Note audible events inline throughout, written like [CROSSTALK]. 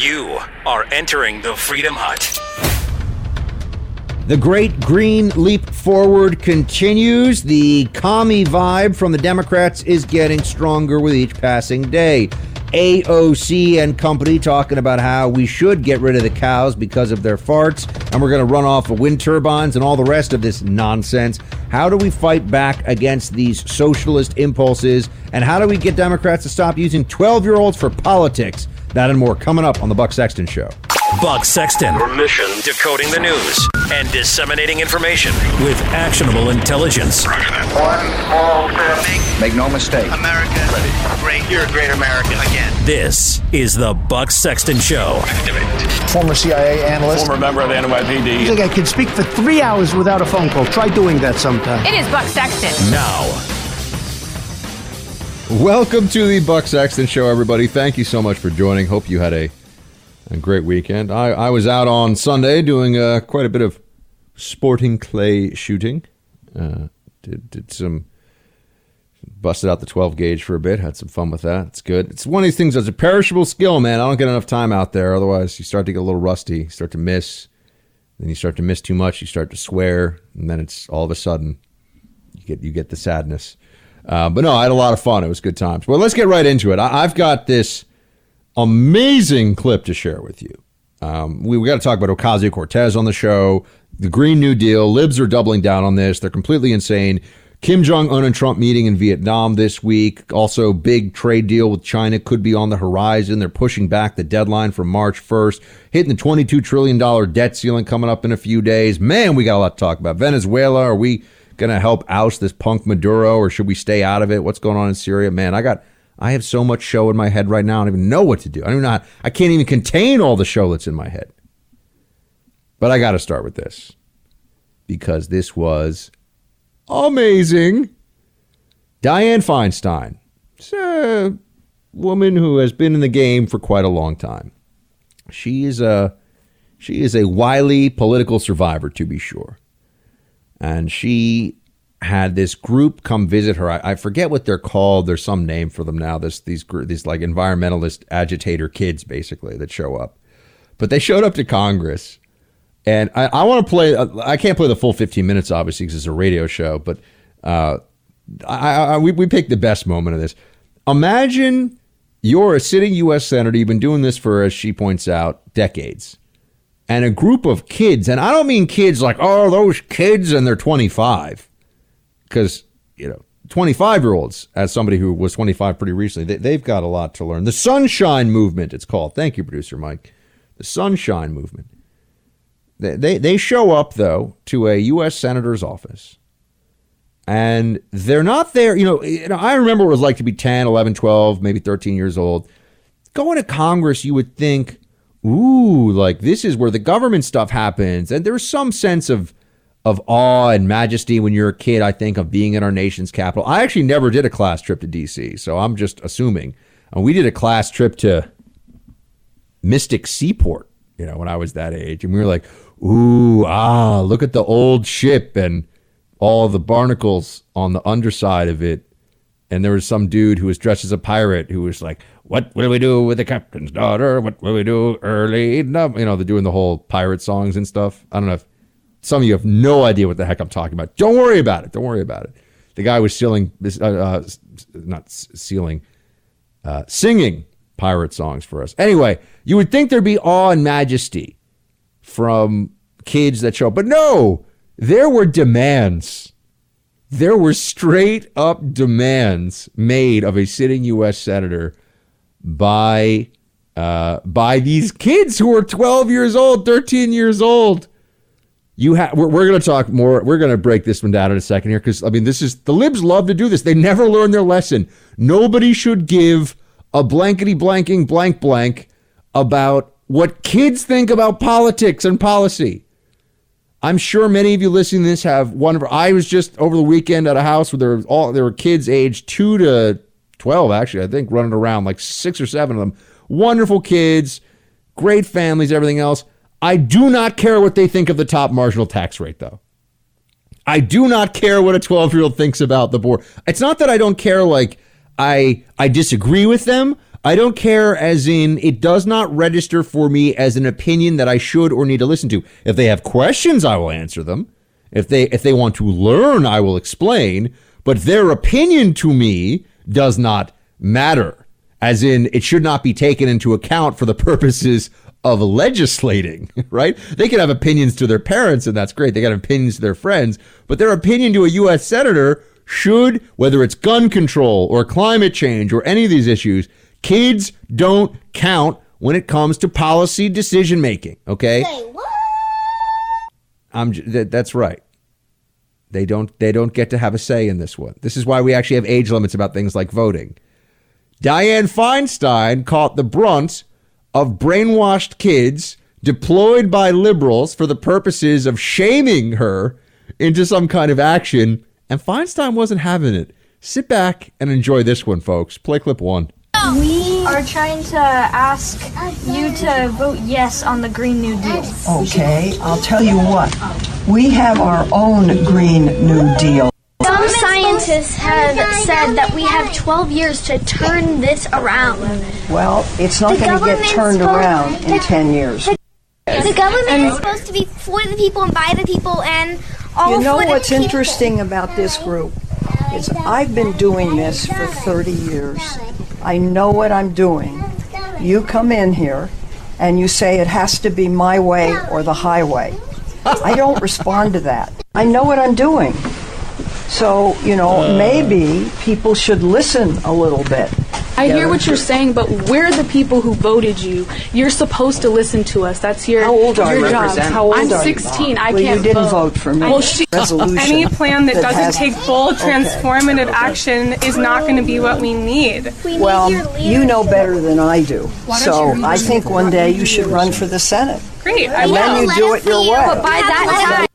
You are entering the Freedom Hut. The great green leap forward continues. The commie vibe from the Democrats is getting stronger with each passing day. AOC and company talking about how we should get rid of the cows because of their farts, and we're going to run off of wind turbines and all the rest of this nonsense. How do we fight back against these socialist impulses, and how do we get Democrats to stop using 12 year olds for politics? That and more coming up on The Buck Sexton Show. Buck Sexton. Your mission decoding the news and disseminating information with actionable intelligence. One small step. Make no mistake. America. Ready. Great. You're a great American again. This is the Buck Sexton Show. Former CIA analyst. Former member of the NYPD. I think I can speak for three hours without a phone call. Try doing that sometime. It is Buck Sexton. Now. Welcome to the Buck Sexton Show, everybody. Thank you so much for joining. Hope you had a, a great weekend. I, I was out on Sunday doing uh, quite a bit of sporting clay shooting. Uh, did did some busted out the 12 gauge for a bit. Had some fun with that. It's good. It's one of these things that's a perishable skill, man. I don't get enough time out there. Otherwise, you start to get a little rusty. You start to miss. Then you start to miss too much. You start to swear, and then it's all of a sudden you get you get the sadness. Uh, but no, I had a lot of fun. It was good times. Well, let's get right into it. I, have got this amazing clip to share with you. Um, we, we got to talk about Ocasio Cortez on the show, the Green New Deal. Libs are doubling down on this. They're completely insane. Kim Jong un and Trump meeting in Vietnam this week. Also, big trade deal with China could be on the horizon. They're pushing back the deadline from March 1st, hitting the $22 trillion debt ceiling coming up in a few days. Man, we got a lot to talk about. Venezuela, are we going to help oust this punk Maduro or should we stay out of it? What's going on in Syria? Man, I got I have so much show in my head right now. I don't even know what to do. I don't know. I can't even contain all the show that's in my head. But I got to start with this because this was amazing. Dianne Feinstein, she's a woman who has been in the game for quite a long time. She is a she is a wily political survivor, to be sure and she had this group come visit her. I, I, forget what they're called. There's some name for them now. This these these like environmentalist agitator kids basically that show up, but they showed up to Congress, and I, I want to play. I can't play the full 15 minutes obviously because it's a radio show, but uh, I, I we we picked the best moment of this. Imagine you're a sitting U.S. senator. You've been doing this for, as she points out, decades and a group of kids, and I don't mean kids like, oh, those kids and they're 25, because, you know, 25 year olds, as somebody who was 25 pretty recently, they, have got a lot to learn. The Sunshine Movement, it's called. Thank you, producer Mike. The Sunshine Movement. They, they, they show up, though, to a U.S. Senator's office, and they're not there. You know, you know, I remember what it was like to be 10, 11, 12, maybe 13 years old. Going to Congress, you would think, ooh, like this is where the government stuff happens. And there's some sense of of awe and majesty when you're a kid, I think, of being in our nation's capital. I actually never did a class trip to DC, so I'm just assuming. And we did a class trip to Mystic Seaport, you know, when I was that age. And we were like, ooh, ah, look at the old ship and all the barnacles on the underside of it. And there was some dude who was dressed as a pirate who was like, what will we do with the captain's daughter? What will we do early? You know, they're doing the whole pirate songs and stuff. I don't know if some of you have no idea what the heck I'm talking about. Don't worry about it. Don't worry about it. The guy was stealing, uh, uh, not stealing, uh, singing pirate songs for us. Anyway, you would think there'd be awe and majesty from kids that show up, but no, there were demands. There were straight up demands made of a sitting U.S. senator by uh, by these kids who are 12 years old, 13 years old. You have we're, we're going to talk more. We're going to break this one down in a second here because I mean this is the libs love to do this. They never learn their lesson. Nobody should give a blankety blanking blank blank about what kids think about politics and policy. I'm sure many of you listening to this have of. I was just over the weekend at a house where there were all there were kids aged two to 12 actually, I think, running around, like six or seven of them. Wonderful kids, great families, everything else. I do not care what they think of the top marginal tax rate, though. I do not care what a 12 year old thinks about the board. It's not that I don't care, like, I, I disagree with them. I don't care as in it does not register for me as an opinion that I should or need to listen to. If they have questions, I will answer them. If they if they want to learn, I will explain, but their opinion to me does not matter. As in it should not be taken into account for the purposes of legislating, [LAUGHS] right? They can have opinions to their parents and that's great. They got opinions to their friends, but their opinion to a US senator should whether it's gun control or climate change or any of these issues, kids don't count when it comes to policy decision making, okay? I'm that, that's right. They don't they don't get to have a say in this one. This is why we actually have age limits about things like voting. Dianne Feinstein caught the brunt of brainwashed kids deployed by liberals for the purposes of shaming her into some kind of action, and Feinstein wasn't having it. Sit back and enjoy this one, folks. Play clip one. We are trying to ask you to vote yes on the Green New Deal. Okay, I'll tell you what. We have our own Green New Deal. Some scientists have said that we have 12 years to turn this around. Well, it's not going to get turned around in 10 years. The government is supposed to be for the people and by the people and all You know for what's people. interesting about this group is I've been doing this for 30 years. I know what I'm doing. You come in here and you say it has to be my way or the highway. I don't respond to that. I know what I'm doing. So, you know, uh. maybe people should listen a little bit. I hear what you're saying, but we're the people who voted you. You're supposed to listen to us. That's your How old are your you? job. How old I'm are you? 16. I Well, you can't didn't vote for me. Well, she, Resolution Any plan that, that doesn't take bold, Okay. transformative action is not going to be what we need. We need Well, your you know better than I do. So I think one day you should run for the Senate. Great. I And will. then you do it your way. But by that time,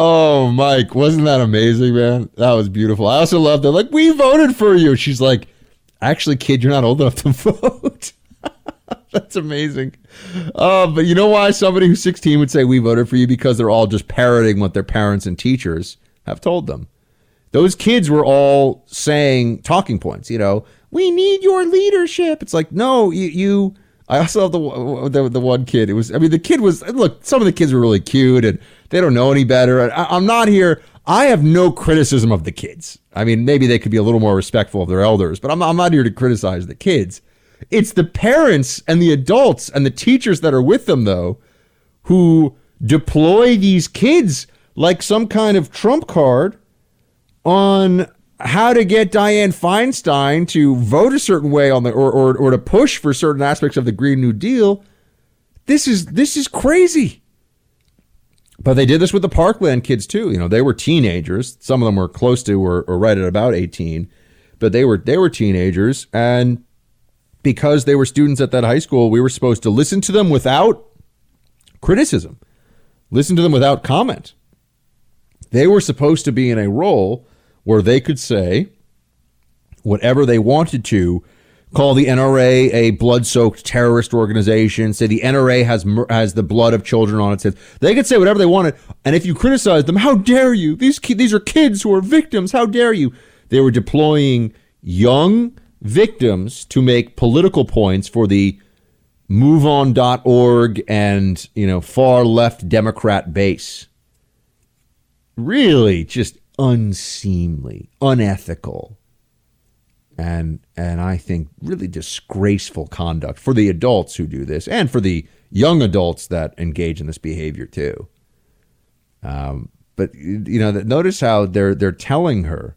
Oh, Mike, wasn't that amazing, man? That was beautiful. I also love that. Like, we voted for you. She's like, actually, kid, you're not old enough to [LAUGHS] vote. [LAUGHS] That's amazing. Uh, but you know why somebody who's 16 would say we voted for you? Because they're all just parroting what their parents and teachers have told them. Those kids were all saying talking points, you know, we need your leadership. It's like, no, you, you I also love the, the the one kid. It was, I mean, the kid was. Look, some of the kids were really cute, and they don't know any better. I, I'm not here. I have no criticism of the kids. I mean, maybe they could be a little more respectful of their elders, but I'm, I'm not here to criticize the kids. It's the parents and the adults and the teachers that are with them, though, who deploy these kids like some kind of trump card on how to get Dianne Feinstein to vote a certain way on the or, or or to push for certain aspects of the Green New Deal. This is this is crazy. But they did this with the Parkland kids too. You know, they were teenagers. Some of them were close to or, or right at about 18, but they were they were teenagers and because they were students at that high school, we were supposed to listen to them without criticism. Listen to them without comment. They were supposed to be in a role where they could say whatever they wanted to, call the NRA a blood-soaked terrorist organization, say the NRA has has the blood of children on its head. They could say whatever they wanted, and if you criticize them, how dare you? These ki- these are kids who are victims. How dare you? They were deploying young victims to make political points for the moveon.org and, you know, far left Democrat base really just unseemly, unethical, and and I think really disgraceful conduct for the adults who do this and for the young adults that engage in this behavior too. Um, but you know, notice how they're they're telling her.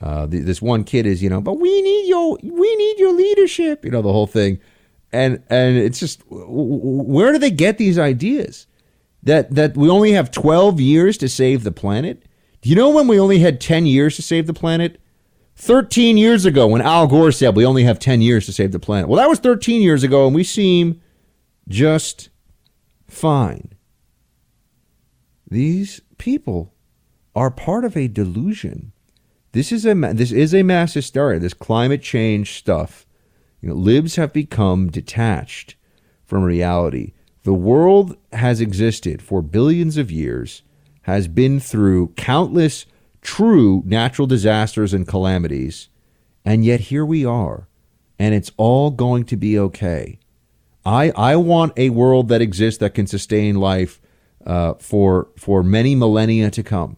Uh, the, this one kid is, you know, but we need your we need your leadership, you know, the whole thing, and and it's just where do they get these ideas? that that we only have 12 years to save the planet? Do you know when we only had 10 years to save the planet? 13 years ago when Al Gore said we only have 10 years to save the planet. Well, that was 13 years ago and we seem just fine. These people are part of a delusion. This is a this is a mass hysteria. This climate change stuff. You know, libs have become detached from reality. The world has existed for billions of years, has been through countless true natural disasters and calamities, and yet here we are, and it's all going to be okay. I I want a world that exists that can sustain life uh, for for many millennia to come.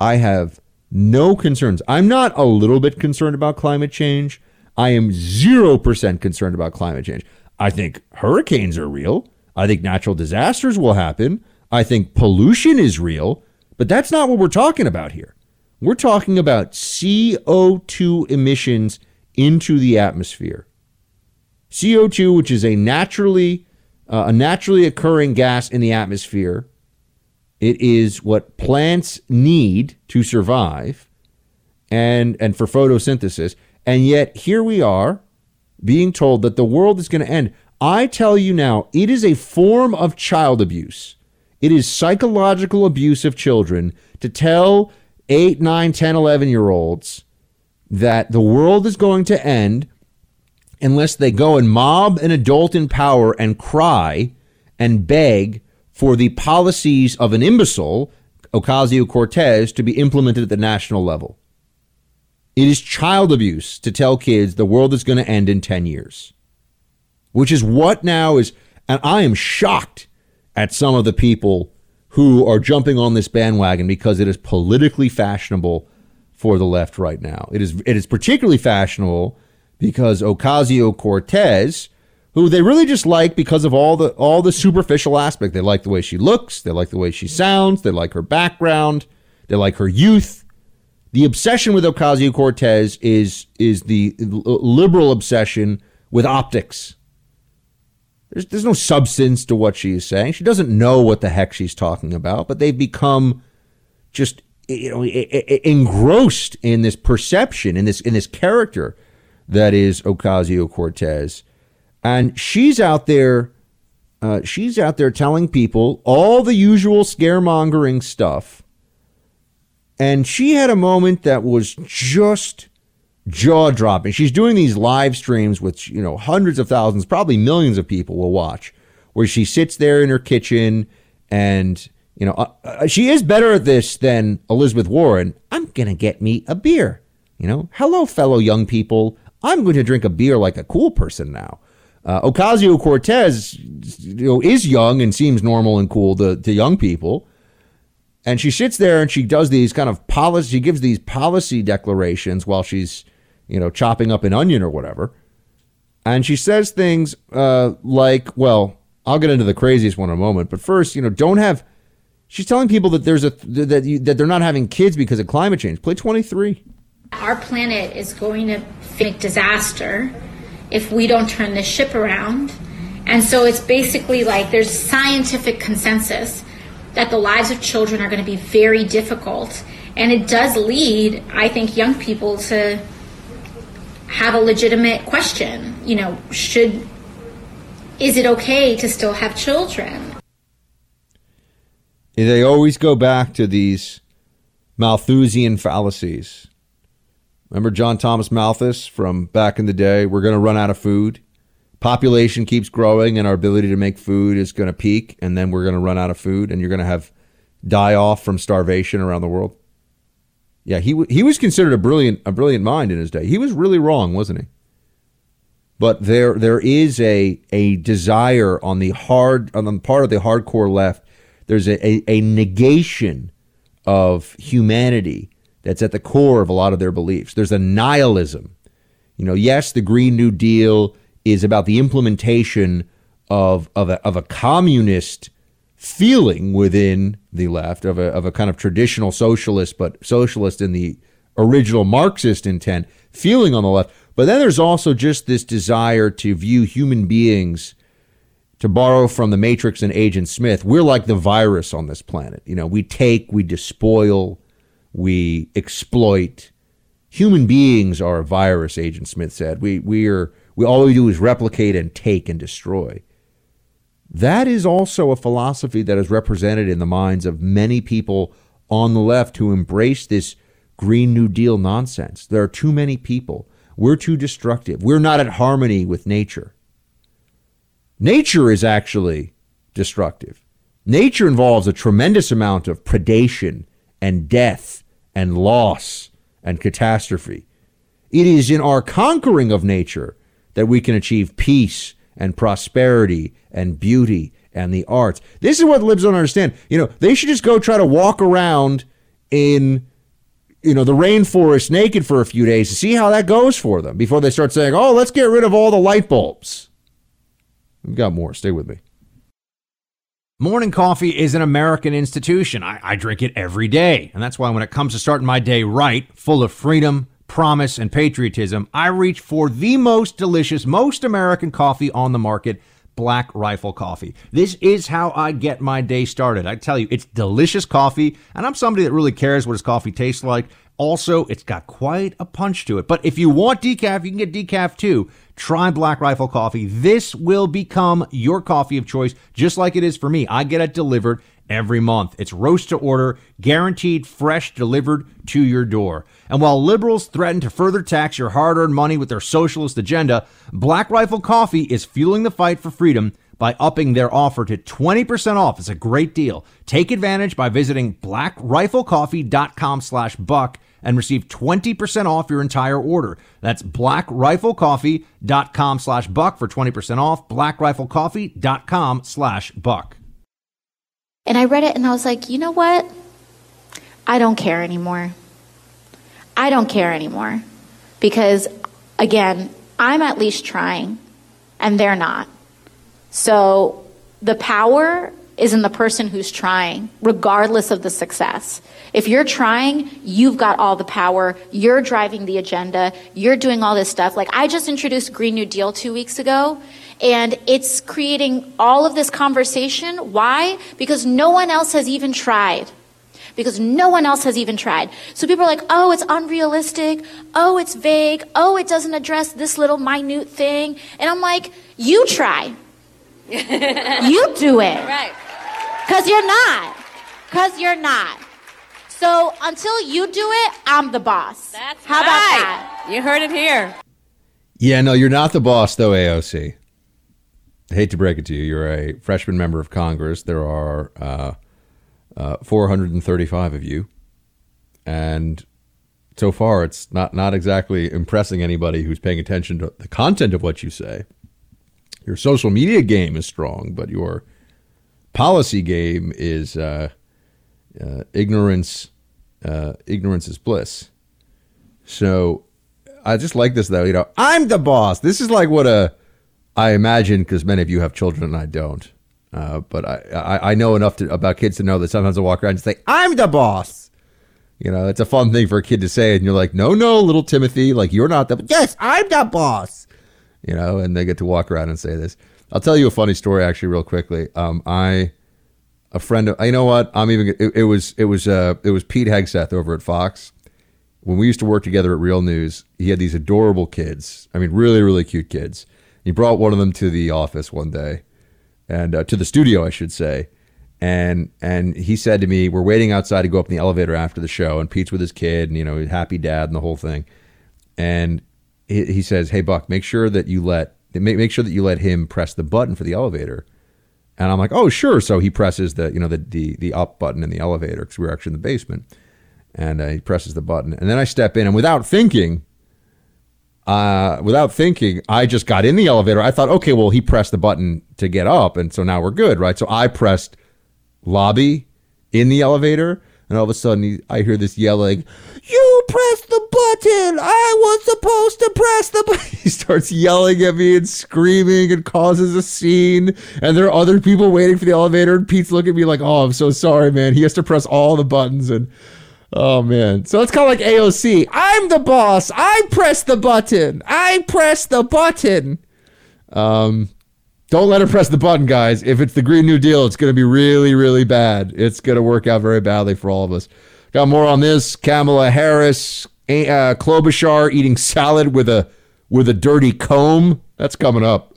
I have no concerns. I'm not a little bit concerned about climate change. I am 0% concerned about climate change. I think hurricanes are real. I think natural disasters will happen. I think pollution is real, but that's not what we're talking about here. We're talking about CO2 emissions into the atmosphere. CO2, which is a naturally uh, a naturally occurring gas in the atmosphere, it is what plants need to survive and and for photosynthesis. And yet here we are being told that the world is going to end. I tell you now, it is a form of child abuse. It is psychological abuse of children to tell 8, 9, 10, 11 year olds that the world is going to end unless they go and mob an adult in power and cry and beg for the policies of an imbecile, Ocasio Cortez, to be implemented at the national level. It is child abuse to tell kids the world is going to end in 10 years, which is what now is, and I am shocked at some of the people who are jumping on this bandwagon because it is politically fashionable for the left right now. It is, it is particularly fashionable because Ocasio Cortez, who they really just like because of all the all the superficial aspect. They like the way she looks, they like the way she sounds, they like her background, they like her youth. The obsession with Ocasio Cortez is is the liberal obsession with optics. There's there's no substance to what she is saying. She doesn't know what the heck she's talking about, but they've become just you know engrossed in this perception in this in this character that is Ocasio Cortez. And she's out there, uh, she's out there telling people all the usual scaremongering stuff. And she had a moment that was just jaw dropping. She's doing these live streams, which, you know, hundreds of thousands, probably millions of people will watch, where she sits there in her kitchen and, you know, uh, uh, she is better at this than Elizabeth Warren. I'm going to get me a beer. You know, hello, fellow young people. I'm going to drink a beer like a cool person now. Uh, Ocasio Cortez you know, is young and seems normal and cool to, to young people. And she sits there and she does these kind of policy, she gives these policy declarations while she's, you know, chopping up an onion or whatever. And she says things uh, like, well, I'll get into the craziest one in a moment. But first, you know, don't have, she's telling people that there's a, that, you, that they're not having kids because of climate change. Play 23. Our planet is going to face disaster if we don't turn this ship around. And so it's basically like there's scientific consensus that the lives of children are going to be very difficult. And it does lead, I think, young people to have a legitimate question. You know, should, is it okay to still have children? They always go back to these Malthusian fallacies Remember John Thomas Malthus from back in the day? We're going to run out of food. Population keeps growing, and our ability to make food is going to peak, and then we're going to run out of food, and you're going to have die off from starvation around the world. Yeah, he he was considered a brilliant a brilliant mind in his day. He was really wrong, wasn't he? But there there is a a desire on the hard on the part of the hardcore left. There's a, a, a negation of humanity that's at the core of a lot of their beliefs. There's a nihilism. You know, yes, the Green New Deal is about the implementation of of a, of a communist feeling within the left of a, of a kind of traditional socialist, but socialist in the original Marxist intent feeling on the left. But then there's also just this desire to view human beings, to borrow from the Matrix and Agent Smith, we're like the virus on this planet. You know, we take, we despoil, we exploit. Human beings are a virus, Agent Smith said. We, we, are, we all we do is replicate and take and destroy. That is also a philosophy that is represented in the minds of many people on the left who embrace this Green New Deal nonsense. There are too many people. We're too destructive. We're not at harmony with nature. Nature is actually destructive. Nature involves a tremendous amount of predation and death and loss and catastrophe. It is in our conquering of nature that we can achieve peace and prosperity and beauty and the arts. This is what libs don't understand. You know, they should just go try to walk around in you know the rainforest naked for a few days to see how that goes for them before they start saying, "Oh, let's get rid of all the light bulbs." We've got more. Stay with me. Morning coffee is an American institution. I, I, drink it every day. And that's why when it comes to starting my day right, full of freedom, promise, and patriotism, I reach for the most delicious, most American coffee on the market. Black Rifle Coffee. This is how I get my day started. I tell you, it's delicious coffee, and I'm somebody that really cares what his coffee tastes like. Also, it's got quite a punch to it. But if you want decaf, you can get decaf too. Try Black Rifle Coffee. This will become your coffee of choice, just like it is for me. I get it delivered every month. It's roast to order, guaranteed fresh delivered to your door. And while liberals threaten to further tax your hard earned money with their socialist agenda, Black Rifle Coffee is fueling the fight for freedom by upping their offer to 20% off. It's a great deal. Take advantage by visiting blackriflecoffee.com slash buck and receive 20% off your entire order. That's blackriflecoffee.com slash buck for 20% off, blackriflecoffee.com slash buck. And I read it and I was like, you know what? I don't care anymore. I don't care anymore. Because, again, I'm at least trying, and they're not. So the power is in the person who's trying, regardless of the success. If you're trying, you've got all the power. You're driving the agenda. You're doing all this stuff. Like I just introduced Green New Deal two weeks ago, and it's creating all of this conversation. Why? Because no one else has even tried. Because no one else has even tried. So people are like, oh, it's unrealistic. Oh, it's vague. Oh, it doesn't address this little minute thing. And I'm like, you try. [LAUGHS] you do it. Right. Because you're not. Because you're not. So until you do it, I'm the boss. That's How right. about that? You heard it here. Yeah, no, you're not the boss, though, AOC. I hate to break it to you. You're a freshman member of Congress. There are uh, uh, 435 of you. And so far, it's not, not exactly impressing anybody who's paying attention to the content of what you say. Your social media game is strong, but your policy game is uh, uh, ignorance. Uh, ignorance is bliss. So I just like this though. You know, I'm the boss. This is like what a I imagine because many of you have children and I don't. Uh, but I, I, I know enough to, about kids to know that sometimes I walk around and say, "I'm the boss." You know, it's a fun thing for a kid to say, and you're like, "No, no, little Timothy, like you're not the yes, I'm the boss." You know, and they get to walk around and say this. I'll tell you a funny story actually, real quickly. Um, I a friend of you know what I'm even it, it was it was uh it was Pete Hegseth over at Fox when we used to work together at Real News. He had these adorable kids. I mean, really really cute kids. He brought one of them to the office one day, and uh, to the studio, I should say. And and he said to me, "We're waiting outside to go up in the elevator after the show." And Pete's with his kid, and you know, happy dad and the whole thing. And he, he says, "Hey Buck, make sure that you let make make sure that you let him press the button for the elevator." And I'm like, "Oh, sure." So he presses the you know the the, the up button in the elevator because we were actually in the basement, and uh, he presses the button, and then I step in, and without thinking, uh, without thinking, I just got in the elevator. I thought, okay, well, he pressed the button to get up, and so now we're good, right? So I pressed lobby in the elevator, and all of a sudden he, I hear this yelling, "You pressed the button! I was supposed to press the button!" [LAUGHS] He starts yelling at me and screaming and causes a scene, and there are other people waiting for the elevator, and Pete's looking at me like, "Oh, I'm so sorry, man." He has to press all the buttons and. Oh man. So it's kind of like AOC. I'm the boss. I press the button. I press the button. Um don't let her press the button, guys. If it's the Green New Deal, it's going to be really, really bad. It's going to work out very badly for all of us. Got more on this. Kamala Harris, uh, Klobuchar eating salad with a with a dirty comb. That's coming up.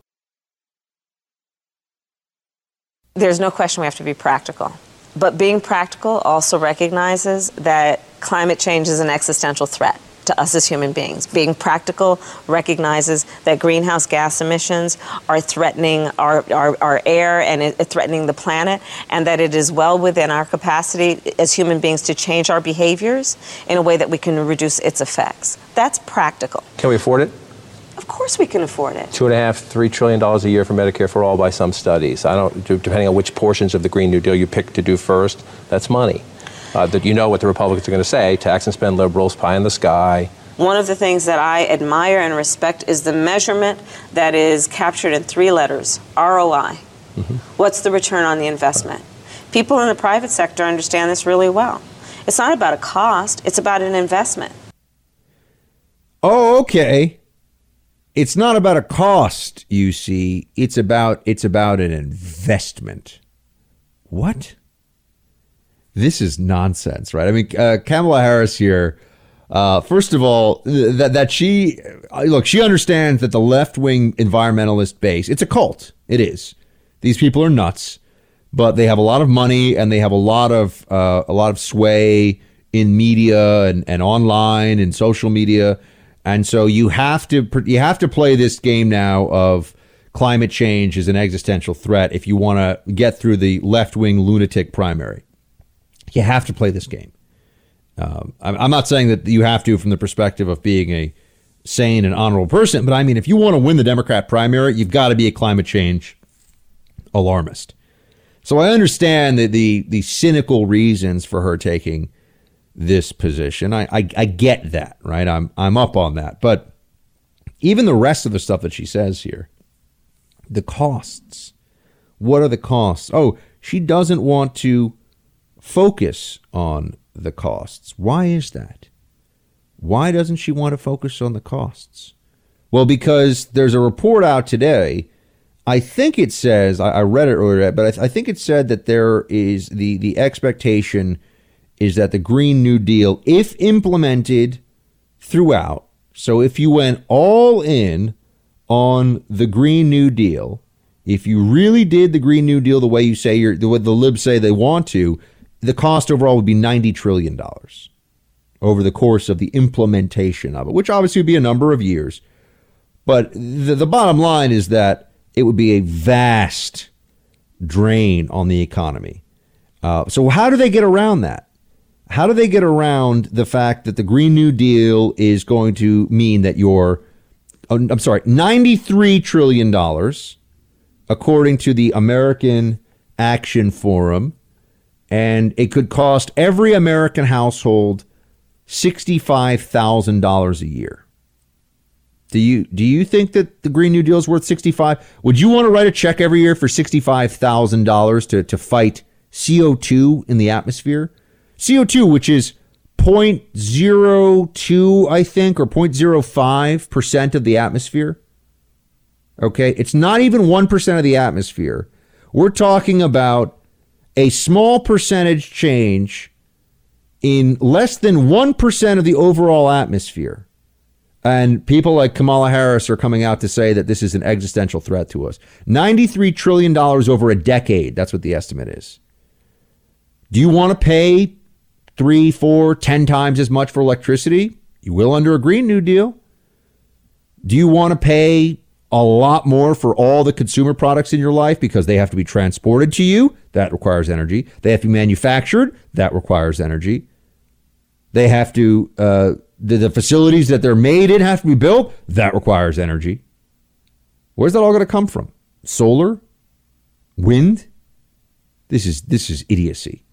There's no question we have to be practical. But being practical also recognizes that climate change is an existential threat to us as human beings. Being practical recognizes that greenhouse gas emissions are threatening our, our, our air and it, threatening the planet, and that it is well within our capacity as human beings to change our behaviors in a way that we can reduce its effects. That's practical. Can we afford it? Of course we can afford it. Two and a half, three trillion dollars a year for Medicare for all by some studies. I don't, depending on which portions of the Green New Deal you pick to do first, that's money. Uh, that you know what the Republicans are going to say: tax and spend liberals, pie in the sky. One of the things that I admire and respect is the measurement that is captured in three letters: ROI. Mm-hmm. What's the return on the investment? People in the private sector understand this really well. It's not about a cost; it's about an investment. Oh, okay. It's not about a cost, you see. It's about it's about an investment. What? This is nonsense, right? I mean, uh, Kamala Harris here. Uh, first of all, that that she uh, look, she understands that the left wing environmentalist base. It's a cult. It is. These people are nuts, but they have a lot of money and they have a lot of uh, a lot of sway in media and, and online and social media and so you have to you have to play this game now of climate change is an existential threat if you want to get through the left wing lunatic primary. You have to play this game. Um, I'm not saying that you have to from the perspective of being a sane and honorable person, but I mean, if you want to win the Democrat primary, you've got to be a climate change alarmist. So I understand the, the, the cynical reasons for her taking this position. I, I, I get that, right? I'm I'm up on that. But even the rest of the stuff that she says here, the costs. What are the costs? Oh, she doesn't want to focus on the costs. Why is that? Why doesn't she want to focus on the costs? Well, because there's a report out today. I think it says I, read it earlier, but I, I think it said that there is the the expectation is that the Green New Deal, if implemented throughout, so if you went all in on the Green New Deal, if you really did the Green New Deal the way you say you're, the way the libs say they want to, the cost overall would be $90 trillion over the course of the implementation of it, which obviously would be a number of years. But the, the bottom line is that it would be a vast drain on the economy. Uh, so, how do they get around that? How do they get around the fact that the Green New Deal is going to mean that you're, oh, uh, I'm sorry, $93 trillion, according to the American Action Forum, and it could cost every American household $65,000 a year. Do you do you think that the Green New Deal is worth 65? Would you want to write a check every year for $65,000 to to fight CO2 in the atmosphere? CO2, which is 0.02, I think, or 0.05% of the atmosphere. Okay. It's not even 1% of the atmosphere. We're talking about a small percentage change in less than 1% of the overall atmosphere. And people like Kamala Harris are coming out to say that this is an existential threat to us. $93 trillion over a decade. That's what the estimate is. Do you want to pay three, four, ten times as much for electricity? You will under a Green New Deal. Do you want to pay a lot more for all the consumer products in your life because they have to be transported to you? That requires energy. They have to be manufactured. That requires energy. They have to, uh, the, the facilities that they're made in have to be built. That requires energy. Where's that all going to come from? Solar? Wind? This is this is idiocy.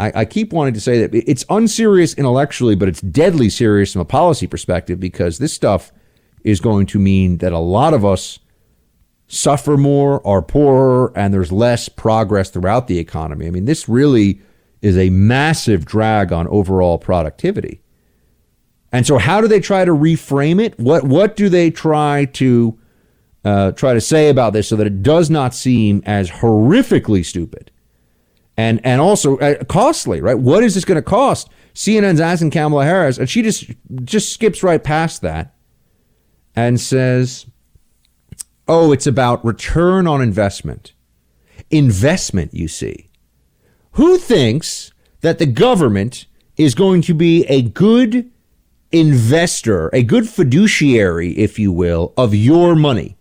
I, I keep wanting to say that it's unserious intellectually, but it's deadly serious from a policy perspective because this stuff is going to mean that a lot of us suffer more, are poorer, and there's less progress throughout the economy. I mean, this really is a massive drag on overall productivity. And so, how do they try to reframe it? What what do they try to uh, try to say about this so that it does not seem as horrifically stupid and and also uh, costly, right? What is this going to cost? CNN's asking Kamala Harris, and she just just skips right past that and says, "Oh, it's about return on investment." Investment, you see. Who thinks that the government is going to be a good investor, a good fiduciary, if you will, of your money?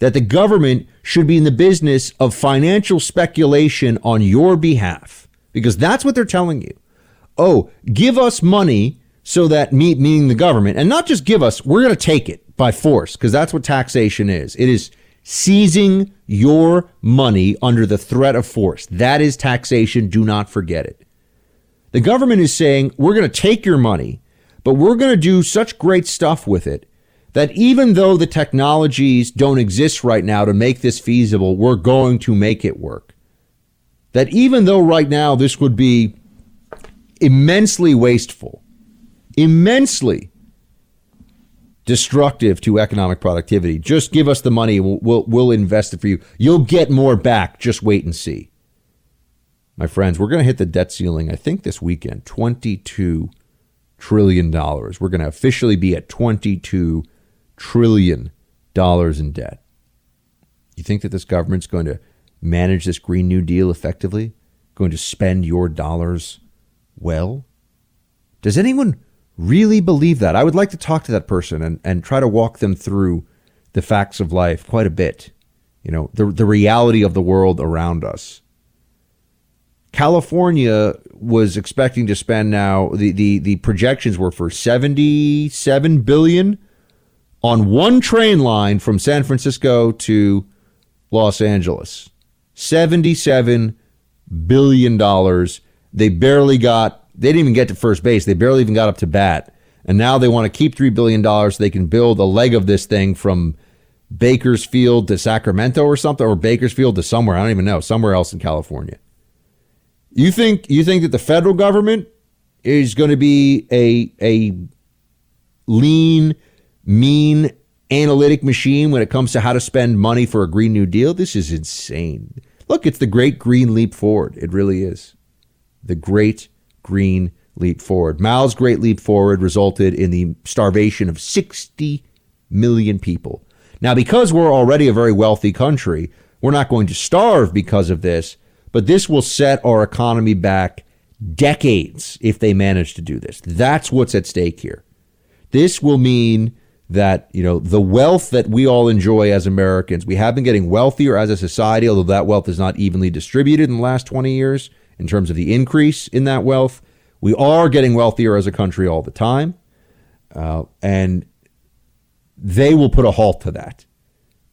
That the government should be in the business of financial speculation on your behalf. Because that's what they're telling you. Oh, give us money so that me meaning the government and not just give us we're going to take it by force because that's what taxation is. It is seizing your money under the threat of force. That is taxation. Do not forget it. The government is saying we're going to take your money but we're going to do such great stuff with it that even though the technologies don't exist right now to make this feasible we're going to make it work that even though right now this would be immensely wasteful immensely destructive to economic productivity. Just give us the money. We'll, we'll, we'll invest it for you. You'll get more back. Just wait and see. My friends, we're going to hit the debt ceiling, I think, this weekend $22 trillion. We're going to officially be at $22 trillion dollars in debt. You think that this government's going to manage this Green New Deal effectively? Going to spend your dollars well? Does anyone really believe that. I would like to talk to that person and, and try to walk them through the facts of life quite a bit. You know, the, the reality of the world around us. California was expecting to spend now the, the, the projections were for 77 billion on one train line from San Francisco to Los Angeles. 77 billion dollars. They barely got they didn't even get to first base. They barely even got up to bat. And now they want to keep $3 billion so they can build a leg of this thing from Bakersfield to Sacramento or something, or Bakersfield to somewhere. I don't even know, somewhere else in California. You think you think that the federal government is going to be a a lean, mean analytic machine when it comes to how to spend money for a Green New Deal? This is insane. Look, it's the great green leap forward. It really is. The great green leap forward. Mao's great leap forward resulted in the starvation of 60 million people. Now, because we're already a very wealthy country, we're not going to starve because of this, but this will set our economy back decades if they manage to do this. That's what's at stake here. This will mean that, you know, the wealth that we all enjoy as Americans, we have been getting wealthier as a society, although that wealth is not evenly distributed in the last 20 years in terms of the increase in that wealth. We are getting wealthier as a country all the time. Uh, and they will put a halt to that.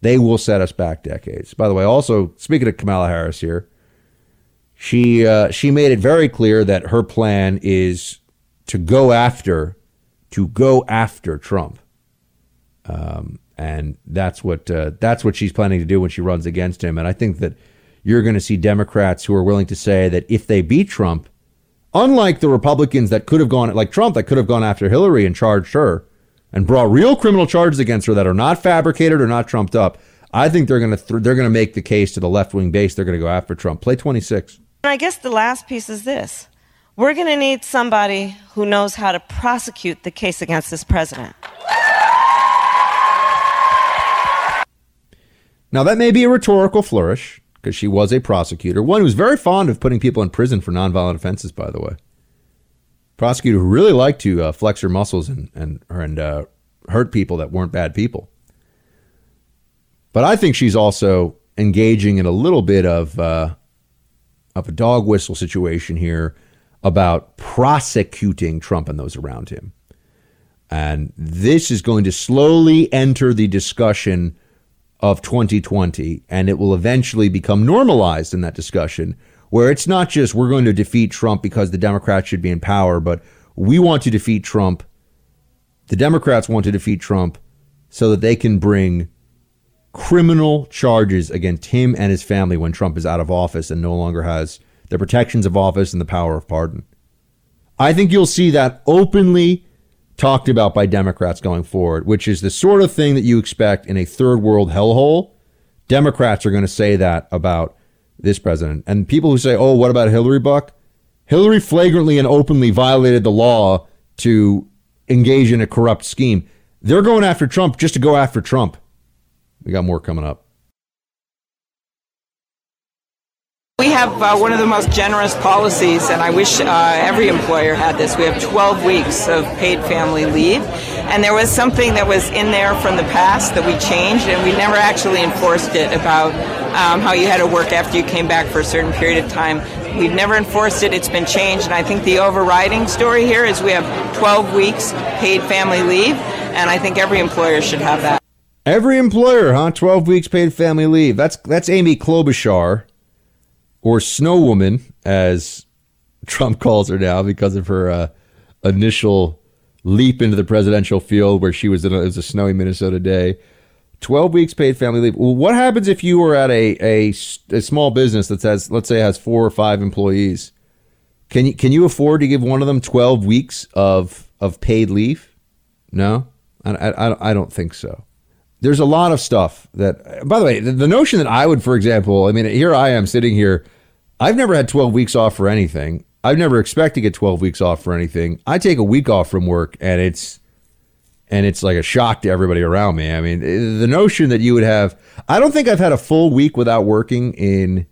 They will set us back decades. By the way, also speaking of Kamala Harris here, she uh, she made it very clear that her plan is to go after to go after Trump, um, and that's what uh, that's what she's planning to do when she runs against him. And I think that you're going to see Democrats who are willing to say that if they beat Trump, unlike the Republicans that could have gone, like Trump, that could have gone after Hillary and charged her and brought real criminal charges against her that are not fabricated or not trumped up, I think they're going to th- they're going to make the case to the left wing base. They're going to go after Trump. Play 26. And I guess the last piece is this: we're going to need somebody who knows how to prosecute the case against this president. Now that may be a rhetorical flourish because she was a prosecutor, one who's very fond of putting people in prison for nonviolent offenses, by the way. Prosecutor who really liked to uh, flex her muscles and and and uh, hurt people that weren't bad people. But I think she's also engaging in a little bit of uh, of a dog whistle situation here about prosecuting Trump and those around him. And this is going to slowly enter the discussion of 2020, and it will eventually become normalized in that discussion, where it's not just we're going to defeat Trump because the Democrats should be in power, but we want to defeat Trump. The Democrats want to defeat Trump so that they can bring criminal charges against him and his family when Trump is out of office and no longer has the protections of office and the power of pardon. I think you'll see that openly talked about by Democrats going forward, which is the sort of thing that you expect in a third world hellhole. Democrats are going to say that about this president. And people who say, oh, what about Hillary Buck? Hillary flagrantly and openly violated the law to engage in a corrupt scheme. They're going after Trump just to go after Trump. We got more coming up. We have uh, one of the most generous policies, and I wish uh, every employer had this. We have 12 weeks of paid family leave, and there was something that was in there from the past that we changed, and we never actually enforced it about um, how you had to work after you came back for a certain period of time. We've never enforced it. It's been changed. And I think the overriding story here is we have 12 weeks paid family leave. And I think every employer should have that. Every employer, huh? 12 weeks paid family leave. That's that's Amy Klobuchar or Snow Woman as Trump [LAUGHS] calls her now because of her uh, initial leap into the presidential field where she was in a, it was a snowy Minnesota day. 12 weeks paid family leave. Well, what happens if you were at a, a, a small business that says, let's say, has four or five employees? Can you can you afford to give one of them 12 weeks of of paid leave? No, I, I, I don't think so. There's a lot of stuff that, by the way, the, the notion that I would, for example, I mean, here I am sitting here. I've never had 12 weeks off for anything. I've never expected to get 12 weeks off for anything. I take a week off from work and it's and it's like a shock to everybody around me. I mean, the notion that you would have I don't think I've had a full week without working in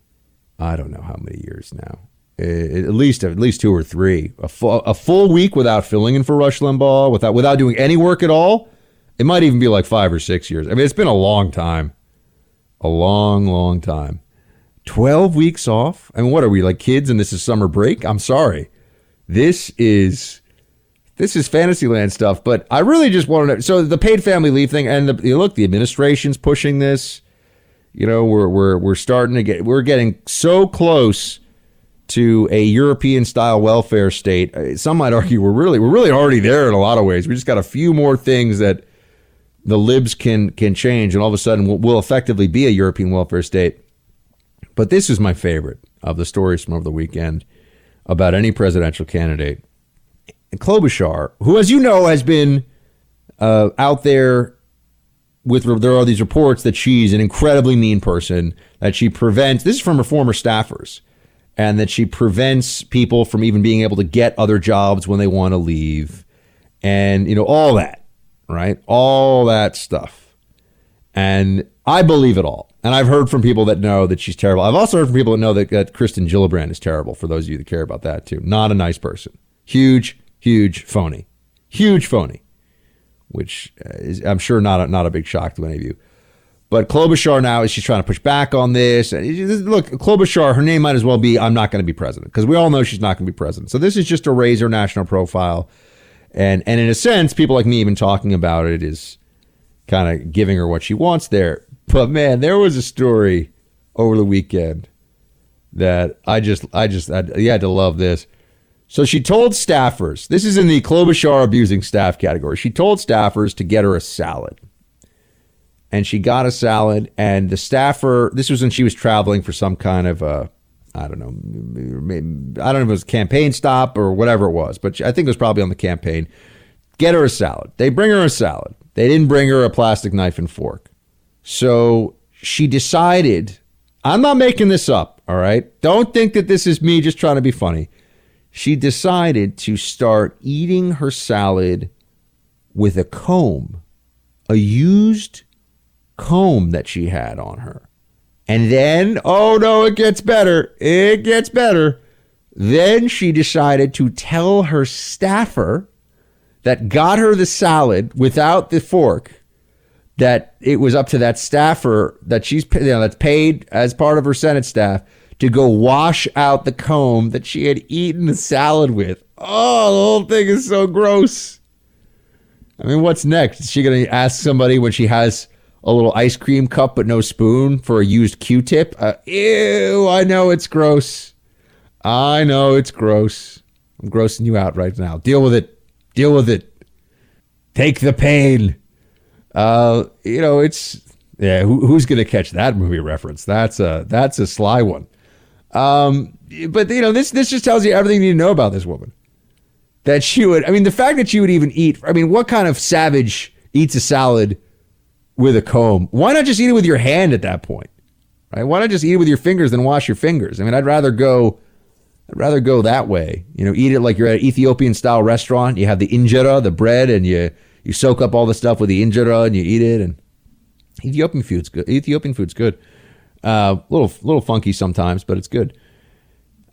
I don't know how many years now. Eh, at least at least two or three. A full, a full week without filling in for Rush Limbaugh, without without doing any work at all. It might even be like 5 or 6 years. I mean, it's been a long time. A long, long time. 12 weeks off? I mean, what are we like kids and this is summer break? I'm sorry. This is this is fantasyland stuff, but I really just wanted to so the paid family leave thing and the you look, the administration's pushing this. You know, we're we're we're starting to get we're getting so close to a European style welfare state. Uh, some might argue we're really we're really already there in a lot of ways. We just got a few more things that the libs can can change and all of a sudden we'll, we'll effectively be a European welfare state. But this is my favorite of the stories from over the weekend about any presidential candidate. And Klobuchar, who, as you know, has been uh, out there with there are these reports that she's an incredibly mean person, that she prevents this is from her former staffers, and that she prevents people from even being able to get other jobs when they want to leave, and you know all that, right? All that stuff, and I believe it all. And I've heard from people that know that she's terrible. I've also heard from people that know that, that Kirsten Gillibrand is terrible, for those of you that care about that too. Not a nice person. Huge, huge phony. Huge phony. Which uh, is, I'm sure, not a, not a big shock to any of you. But Klobuchar now is she's trying to push back on this. Look, Klobuchar, her name might as well be "I'm not going to be president" because we all know she's not going to be president. So this is just to raise her national profile, and and in a sense, people like me even talking about it is kind of giving her what she wants there. But man, there was a story over the weekend that I just, I just, I, you had to love this. So she told staffers, this is in the Klobuchar abusing staff category. She told staffers to get her a salad. And she got a salad, and the staffer, this was when she was traveling for some kind of a, I don't know, I don't know if it was campaign stop or whatever it was, but I think it was probably on the campaign. Get her a salad. They bring her a salad. They didn't bring her a plastic knife and fork. So she decided, I'm not making this up, all right? Don't think that this is me just trying to be funny. She decided to start eating her salad with a comb, a used comb that she had on her. And then, oh no, it gets better. It gets better. Then she decided to tell her staffer that got her the salad without the fork that it was up to that staffer that she's you know, that's paid as part of her Senate staff to go wash out the comb that she had eaten the salad with. Oh, the whole thing is so gross. I mean, what's next? Is she going to ask somebody when she has a little ice cream cup but no spoon for a used Q-tip? Uh, ew, I know it's gross. I know it's gross. I'm grossing you out right now. Deal with it. Deal with it. Take the pain. Uh, you know, it's yeah. Who, who's going to catch that movie reference? That's a that's a sly one. Um, but you know, this this just tells you everything you need to know about this woman. That she would. I mean, the fact that she would even eat. I mean, what kind of savage eats a salad with a comb? Why not just eat it with your hand at that point? Right? Why not just eat it with your fingers than wash your fingers? I mean, I'd rather go. I'd rather go that way. You know, eat it like you're at an Ethiopian style restaurant. You have the injera, the bread, and you you soak up all the stuff with the injera and you eat it. And Ethiopian food's good. Ethiopian food's good. A uh, little little funky sometimes, but it's good.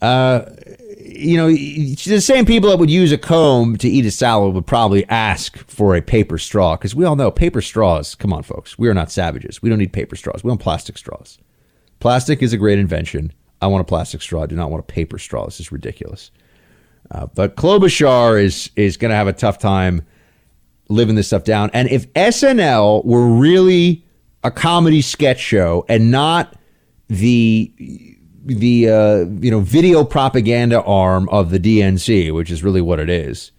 Uh, you know, the same people that would use a comb to eat a salad would probably ask for a paper straw because we all know paper straws. Come on, folks, we are not savages. We don't need paper straws. We want plastic straws. Plastic is a great invention. I want a plastic straw. I do not want a paper straw. This is ridiculous. Uh, but Klobuchar is is going to have a tough time living this stuff down. And if SNL were really a comedy sketch show and not the the uh, you know video propaganda arm of the DNC, which is really what it is,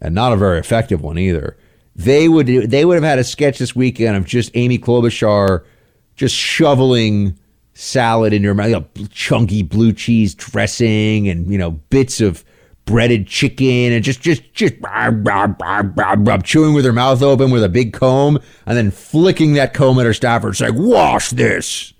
and not a very effective one either. They would they would have had a sketch this weekend of just Amy Klobuchar just shoveling salad in your mouth, you know, chunky blue cheese dressing, and you know bits of breaded chicken, and just just just chewing with her mouth open with a big comb, and then flicking that comb at her staffer and saying, "Wash this."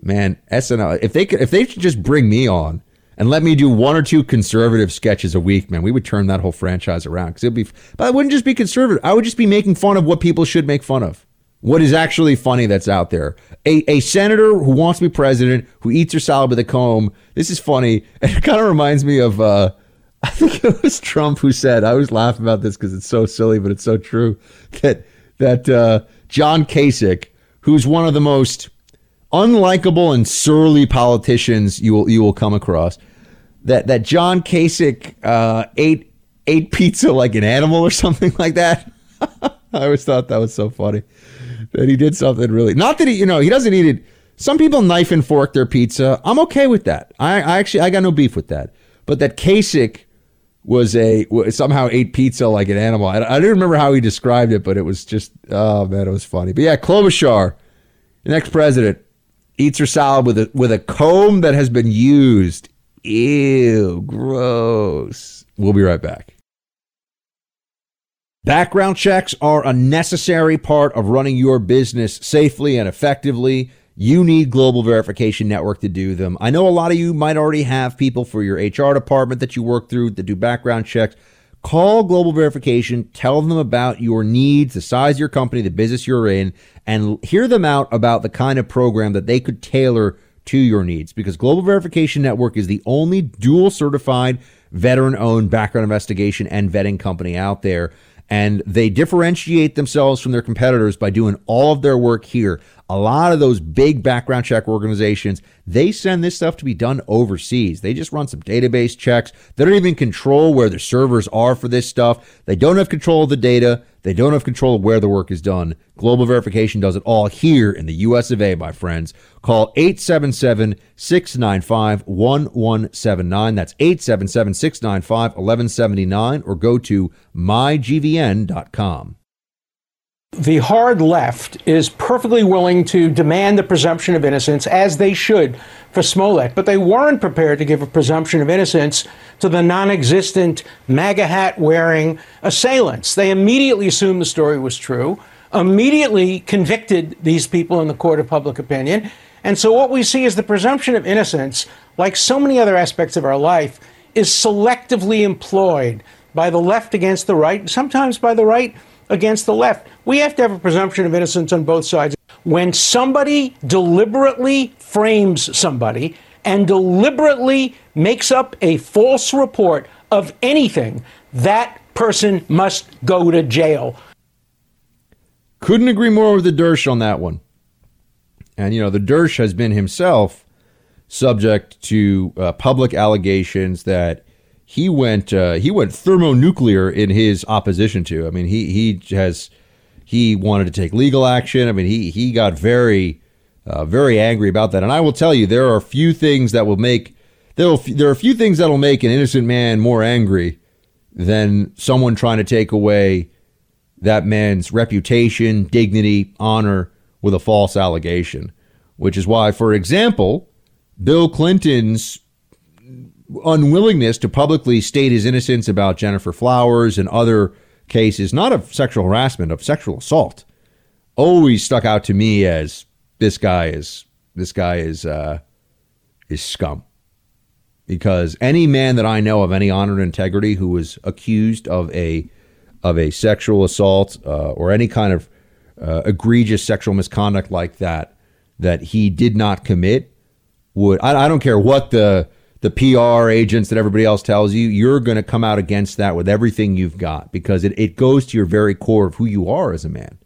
Man, SNL. If they could, if they should just bring me on and let me do one or two conservative sketches a week, man, we would turn that whole franchise around. Because it'd be, but I wouldn't just be conservative. I would just be making fun of what people should make fun of. What is actually funny that's out there? A, a senator who wants to be president, who eats her salad with a comb. This is funny. [LAUGHS] It kind of reminds me of, uh, [LAUGHS] I think it was Trump who said, I always laugh about this because it's so silly, but it's so true, that, that uh, John Kasich, who's one of the most unlikable and surly politicians you will you will come across. That that John Kasich uh, ate ate pizza like an animal or [LAUGHS] something like that. [LAUGHS] I always thought that was so funny that he did something really. Not that he you know he doesn't eat it. Some people knife and fork their pizza. I'm okay with that. I, I actually I got no beef with that. But that Kasich was a somehow ate pizza like an animal. I, I don't remember how he described it, but it was just oh man, it was funny. But yeah, Klobuchar, the next president, eats her salad with a with a comb that has been used. Ew, gross. We'll be right back. Background checks are a necessary part of running your business safely and effectively. You need Global Verification Network to do them. I know a lot of you might already have people for your HR department that you work through that do background checks. Call Global Verification, tell them about your needs, the size of your company, the business you're in, and hear them out about the kind of program that they could tailor to your needs because Global Verification Network is the only dual certified veteran owned background investigation and vetting company out there. And they differentiate themselves from their competitors by doing all of their work here. A lot of those big background check organizations, they send this stuff to be done overseas. They just run some database checks. They don't even control where the servers are for this stuff. They don't have control of the data. They don't have control of where the work is done. Global verification does it all here in the US of A, my friends. Call 877 695 1179. That's 877 695 1179 or go to mygvn.com. The hard left is perfectly willing to demand the presumption of innocence, as they should for Smollett, but they weren't prepared to give a presumption of innocence to the non existent MAGA hat wearing assailants. They immediately assumed the story was true, immediately convicted these people in the court of public opinion. And so what we see is the presumption of innocence, like so many other aspects of our life, is selectively employed by the left against the right, sometimes by the right against the left. We have to have a presumption of innocence on both sides. When somebody deliberately frames somebody and deliberately makes up a false report of anything, that person must go to jail. Couldn't agree more with the Dersh on that one. And, you know, the Dersh has been himself subject to uh, public allegations that he went uh, he went thermonuclear in his opposition to. I mean, he he has he wanted to take legal action. I mean, he he got very uh, very angry about that. And I will tell you, there are few things that will make there there are a few things that will make an innocent man more angry than someone trying to take away that man's reputation, dignity, honor with a false allegation. Which is why, for example, Bill Clinton's unwillingness to publicly state his innocence about Gennifer Flowers and other cases, not of sexual harassment, of sexual assault, always stuck out to me as this guy is this guy is uh, is scum. Because any man that I know of any honor and integrity who was accused of a of a sexual assault uh, or any kind of uh, egregious sexual misconduct like that that he did not commit would I, I don't care what the the PR agents that everybody else tells you, you're going to come out against that with everything you've got because it, it goes to your very core of who you are as a man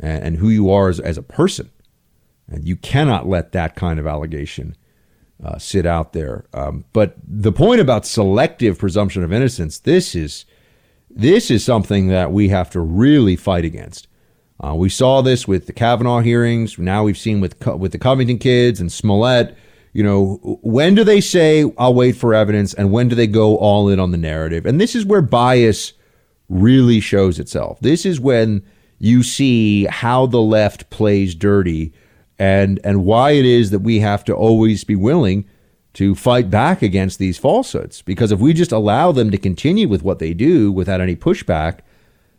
and, and who you are as, as a person. And you cannot let that kind of allegation uh, sit out there. Um, but the point about selective presumption of innocence, this is this is something that we have to really fight against. Uh, we saw this with the Kavanaugh hearings. Now we've seen with with the Covington kids and Smollett. You know, when do they say I'll wait for evidence, and when do they go all in on the narrative? And this is where bias really shows itself. This is when you see how the left plays dirty, and and why it is that we have to always be willing to fight back against these falsehoods. Because if we just allow them to continue with what they do without any pushback,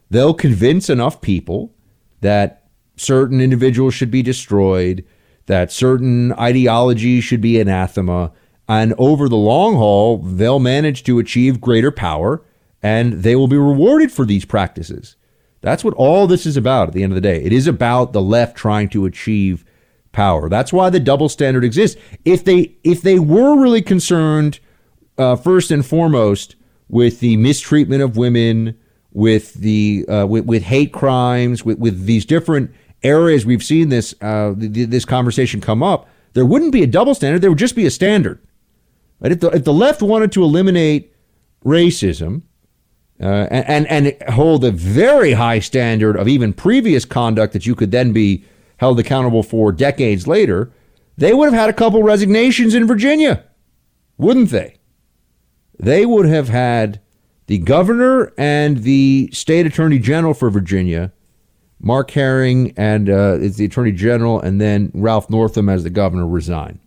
they'll convince enough people that certain individuals should be destroyed, that certain ideologies should be anathema. And over the long haul, they'll manage to achieve greater power and they will be rewarded for these practices. That's what all this is about at the end of the day. It is about the left trying to achieve power. That's why the double standard exists. If they if they were really concerned uh, first and foremost with the mistreatment of women, with the uh, with, with, hate crimes, with, with these different areas we've seen this uh, this conversation come up, there wouldn't be a double standard. There would just be a standard. If the if the left wanted to eliminate racism. Uh, and, and and hold a very high standard of even previous conduct that you could then be held accountable for decades later, they would have had a couple resignations in Virginia, wouldn't they? They would have had the governor and the state attorney general for Virginia, Mark Herring, and uh, is the attorney general, and then Ralph Northam as the governor resign.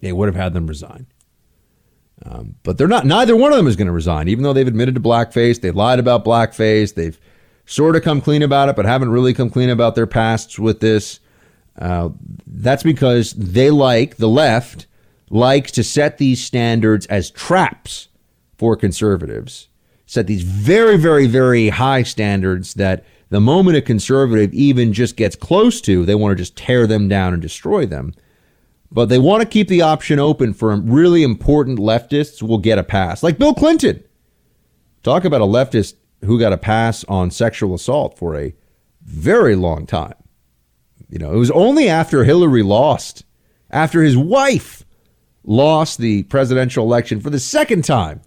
They would have had them resign. Um, but they're not. Neither one of them is going to resign, even though they've admitted to blackface. They've lied about blackface. They've sort of come clean about it, but haven't really come clean about their pasts with this. Uh, that's because they like, the left likes to set these standards as traps for conservatives, set these very, very, very high standards that the moment a conservative even just gets close to, they want to just tear them down and destroy them. But they want to keep the option open for really important leftists will get a pass, like Bill Clinton. Talk about a leftist who got a pass on sexual assault for a very long time. You know, it was only after Hillary lost, after his wife lost the presidential election for the second time,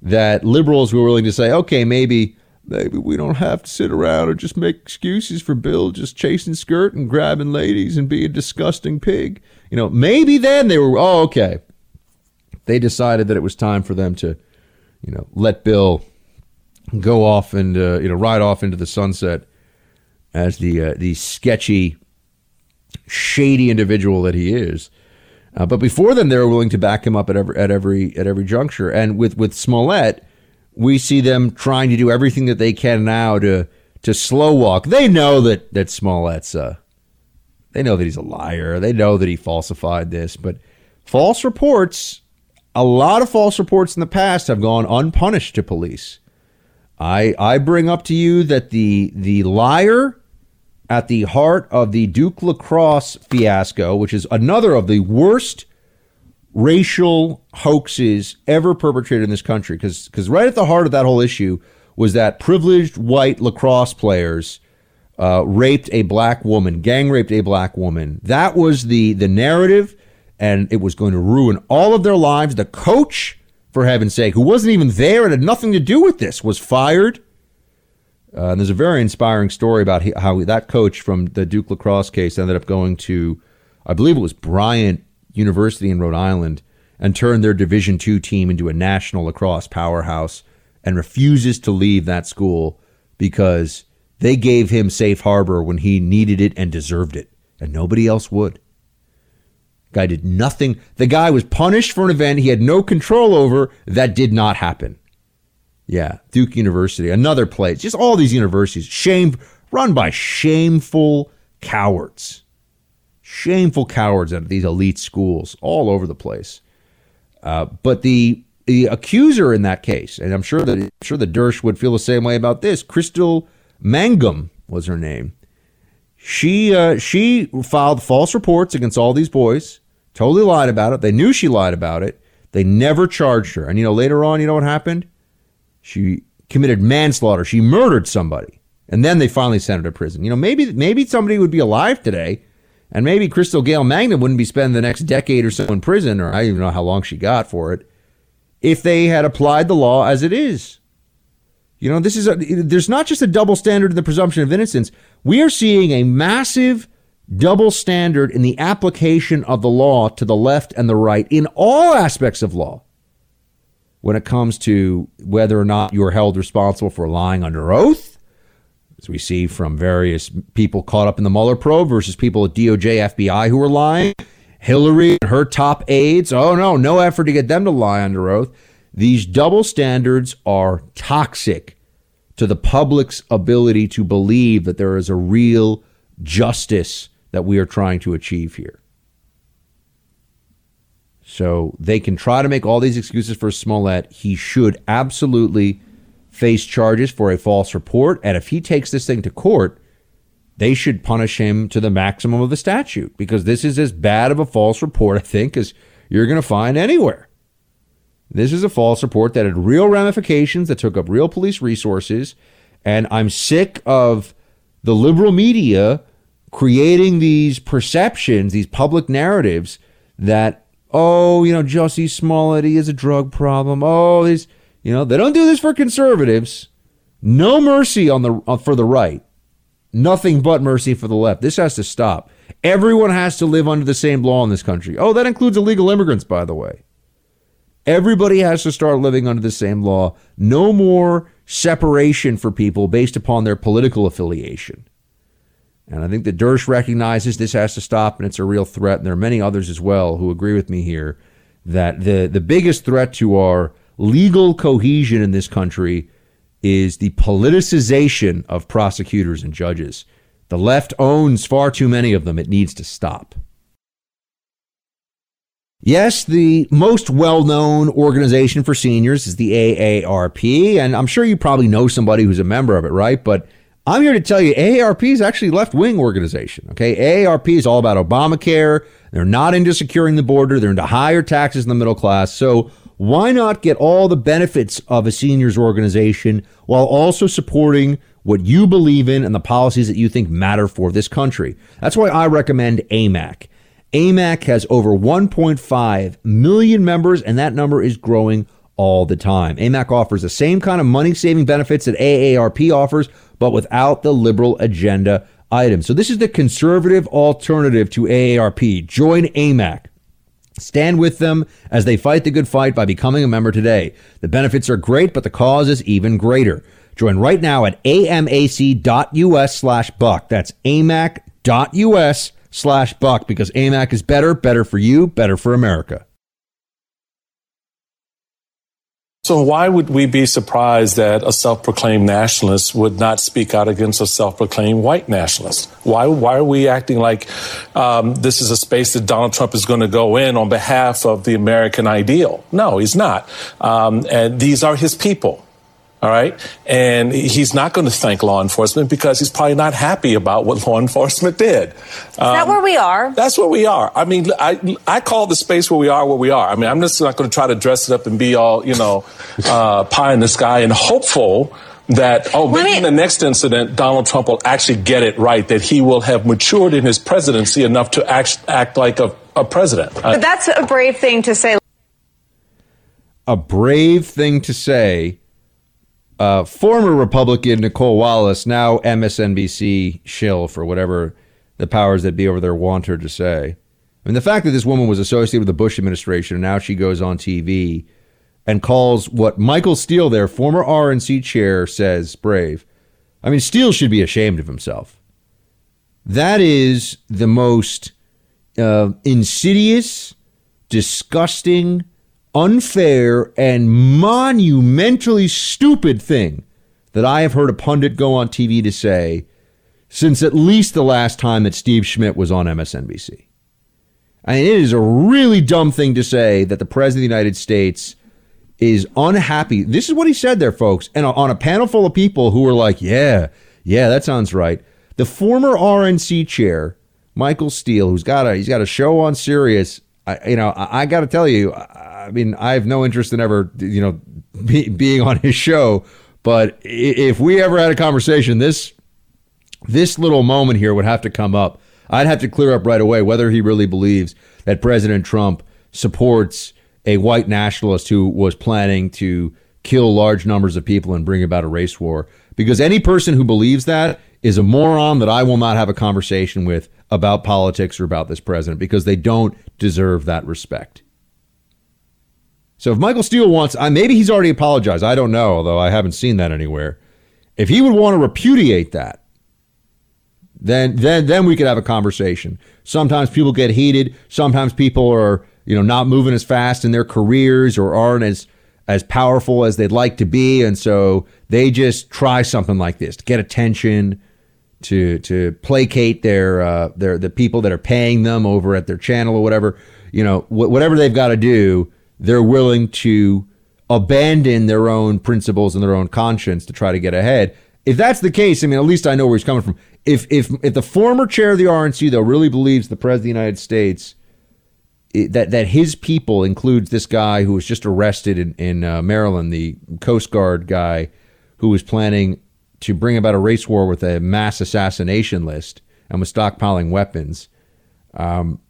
that liberals were willing to say, okay, maybe maybe we don't have to sit around and just make excuses for Bill just chasing skirt and grabbing ladies and being a disgusting pig. You know, maybe then they were, oh, okay. They decided that it was time for them to, you know, let Bill go off and uh, you know ride off into the sunset as the uh, the sketchy, shady individual that he is. Uh, but before then, they were willing to back him up at every at every at every juncture. And with with Smollett, we see them trying to do everything that they can now to to slow walk. They know that that Smollett's uh, they know that he's a liar. They know that he falsified this, but false reports. A lot of false reports in the past have gone unpunished to police. I I bring up to you that the the liar at the heart of the Duke lacrosse fiasco, which is another of the worst racial hoaxes ever perpetrated in this country, because because right at the heart of that whole issue was that privileged white lacrosse players uh, raped a black woman, gang raped a black woman. That was the the narrative, and it was going to ruin all of their lives. The coach for heaven's sake, who wasn't even there and had nothing to do with this, was fired. Uh, and there's a very inspiring story about how that coach from the Duke lacrosse case ended up going to, I believe it was Bryant University in Rhode Island, and turned their Division two team into a national lacrosse powerhouse, and refuses to leave that school because they gave him safe harbor when he needed it and deserved it, and nobody else would. Guy did nothing. The guy was punished for an event he had no control over that did not happen. Yeah, Duke University, another place. Just all these universities, shame run by shameful cowards. Shameful cowards at these elite schools all over the place. Uh, but the the accuser in that case, and I'm sure that I'm sure the Dersh would feel the same way about this. Crystal Mangum was her name. She uh, she filed false reports against all these boys. Totally lied about it. They knew she lied about it. They never charged her. And you know, later on, you know what happened? She committed manslaughter. She murdered somebody. And then they finally sent her to prison. You know, maybe maybe somebody would be alive today And maybe Crystal Gail Magnum wouldn't be spending the next decade or so in prison, or I don't even know how long she got for it, if they had applied the law as it is. You know, this is a, there's not just a double standard in the presumption of innocence. We are seeing a massive double standard in the application of the law to the left and the right in all aspects of law when it comes to whether or not you're held responsible for lying under oath, as we see from various people caught up in the Mueller probe versus people at DOJ, FBI who are lying. Hillary and her top aides, oh no, no effort to get them to lie under oath. These double standards are toxic to the public's ability to believe that there is a real justice that we are trying to achieve here. So they can try to make all these excuses for Smollett. He should absolutely face charges for a false report. And if he takes this thing to court, they should punish him to the maximum of the statute because this is as bad of a false report, I think, as you're going to find anywhere. This is a false report that had real ramifications, that took up real police resources. And I'm sick of the liberal media creating these perceptions, these public narratives that, oh, you know, Jussie Smollett, he has a drug problem. Oh, he's, you know, they don't do this for conservatives. No mercy on the uh, for the right. Nothing but mercy for the left. This has to stop. Everyone has to live under the same law in this country. Oh, that includes illegal immigrants, by the way. Everybody has to start living under the same law. No more separation for people based upon their political affiliation. And I think that Dersh recognizes this has to stop and it's a real threat. And there are many others as well who agree with me here that the, the biggest threat to our legal cohesion in this country is the politicization of prosecutors and judges. The left owns far too many of them. It needs to stop. Yes, the most well known organization for seniors is the AARP. And I'm sure you probably know somebody who's a member of it, right? But I'm here to tell you AARP is actually a left wing organization. Okay. AARP is all about Obamacare. They're not into securing the border, they're into higher taxes in the middle class. So why not get all the benefits of a seniors organization while also supporting what you believe in and the policies that you think matter for this country? That's why I recommend AMAC. AMAC has over 1.5 million members, and that number is growing all the time. AMAC offers the same kind of money saving benefits that AARP offers, but without the liberal agenda items. So, this is the conservative alternative to AARP. Join AMAC. Stand with them as they fight the good fight by becoming a member today. The benefits are great, but the cause is even greater. Join right now at amac.us slash buck. That's amac.us slash buck because AMAC is better, better for you, better for America. So why would we be surprised that a self-proclaimed nationalist would not speak out against a self-proclaimed white nationalist? Why, why are we acting like um, this is a space that Donald Trump is going to go in on behalf of the American ideal? No, he's not. Um, and these are his people. All right. And he's not going to thank law enforcement because he's probably not happy about what [LAUGHS] law enforcement did. Is um, that where we are? That's where we are. I mean, I, I call the space where we are where we are. I mean, I'm just not going to try to dress it up and be all, you know, [LAUGHS] uh, pie in the sky and hopeful that, oh, maybe in the next incident, Donald Trump will actually get it right, that he will have matured in his presidency enough to act, act like a, a president. But that's a brave thing to say. A brave thing to say uh, former Republican Nicolle Wallace, now MSNBC shill for whatever the powers that be over there want her to say. I mean, the fact that this woman was associated with the Bush administration and now she goes on TV and calls what Michael Steele, their former RNC chair, says brave. I mean, Steele should be ashamed of himself. That is the most uh, insidious, disgusting, unfair, and monumentally stupid thing that I have heard a pundit go on TV to say since at least the last time that Steve Schmidt was on MSNBC. I mean, it is a really dumb thing to say that the President of the United States is unhappy. This is what he said there, folks. And on a panel full of people who were like, yeah, yeah, that sounds right. The former RNC chair, Michael Steele, who's got a he's got a show on Sirius. I, you know, I, I got to tell you, mean, I have no interest in ever, you know, be, being on his show. But if we ever had a conversation, this this little moment here would have to come up. I'd have to clear up right away whether he really believes that President Trump supports a white nationalist who was planning to kill large numbers of people and bring about a race war. Because any person who believes that is a moron that I will not have a conversation with about politics or about this president because they don't deserve that respect. So if Michael Steele wants, I, maybe he's already apologized. I don't know, although I haven't seen that anywhere. If he would want to repudiate that, then then then we could have a conversation. Sometimes people get heated. Sometimes people are you know not moving as fast in their careers or aren't as as powerful as they'd like to be, and so they just try something like this to get attention, to to placate their uh, their the people that are paying them over at their channel or whatever. You know, wh- whatever they've got to do, they're willing to abandon their own principles and their own conscience to try to get ahead. If that's the case, I mean, at least I know where he's coming from. If if if the former chair of the RNC though really believes the president of the United States that that his people includes this guy who was just arrested in in uh, Maryland, the Coast Guard guy who was planning to bring about a race war with a mass assassination list and was stockpiling weapons. Um,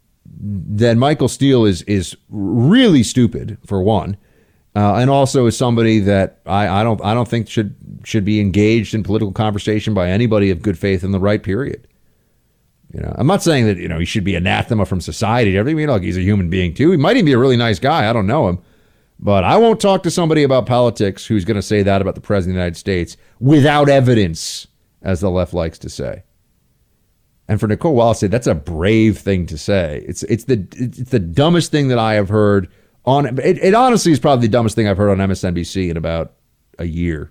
then Michael Steele is is really stupid for one, uh, and also is somebody that I, I don't I don't think should should be engaged in political conversation by anybody of good faith in the right period. You know, I'm not saying that you know he should be anathema from society. You know, like he's a human being too. He might even be a really nice guy. I don't know him, but I won't talk to somebody about politics who's going to say that about the president of the United States without evidence, as the left likes to say. And for Nicolle Wallace, that's a brave thing to say. It's it's the it's the dumbest thing that I have heard on. It, it honestly is probably the dumbest thing I've heard on MSNBC in about a year.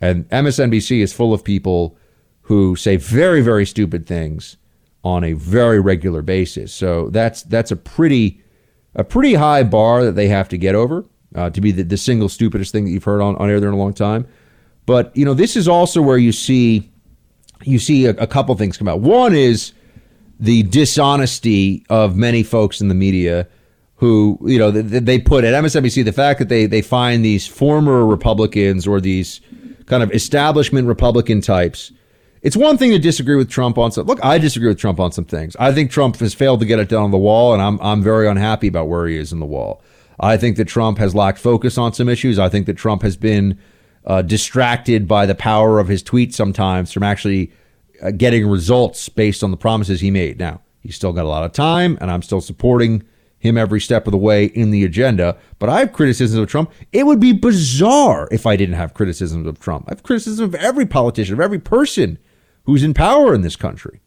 And MSNBC is full of people who say very very stupid things on a very regular basis. So that's that's a pretty a pretty high bar that they have to get over uh, to be the, the single stupidest thing that you've heard on, on air there in a long time. But you know this is also where you see you see a, a couple things come out. One is the dishonesty of many folks in the media who you know they, they put at MSNBC the fact that they they find these former Republicans or these kind of establishment Republican types it's one thing to disagree with Trump on some. Look, I disagree with Trump on some things. I think Trump has failed to get it done on the wall, and I'm I'm very unhappy about where he is in the wall. I think that Trump has lacked focus on some issues. I think that Trump has been uh, distracted by the power of his tweets sometimes from actually uh, getting results based on the promises he made. Now he's still got a lot of time, and I'm still supporting him every step of the way in the agenda. But I have criticisms of Trump. It would be bizarre if I didn't have criticisms of Trump. I have criticism of every politician, of every person who's in power in this country.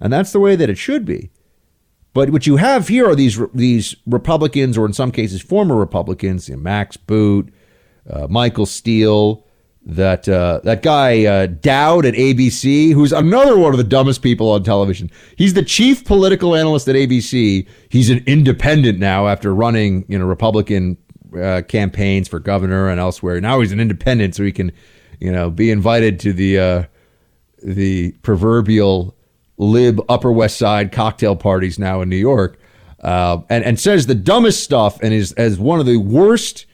And that's the way that it should be. But what you have here are these these Republicans, or in some cases, former Republicans, you know, Max Boot, uh, Michael Steele, that uh, that guy uh, Dowd at ABC, who's another one of the dumbest people on television. He's the chief political analyst at ABC. He's an independent now after running you know Republican uh, campaigns for governor and elsewhere. Now he's an independent, so he can you know be invited to the uh, the proverbial lib Upper West Side cocktail parties now in New York, uh, and and says the dumbest stuff, and is as one of the worst.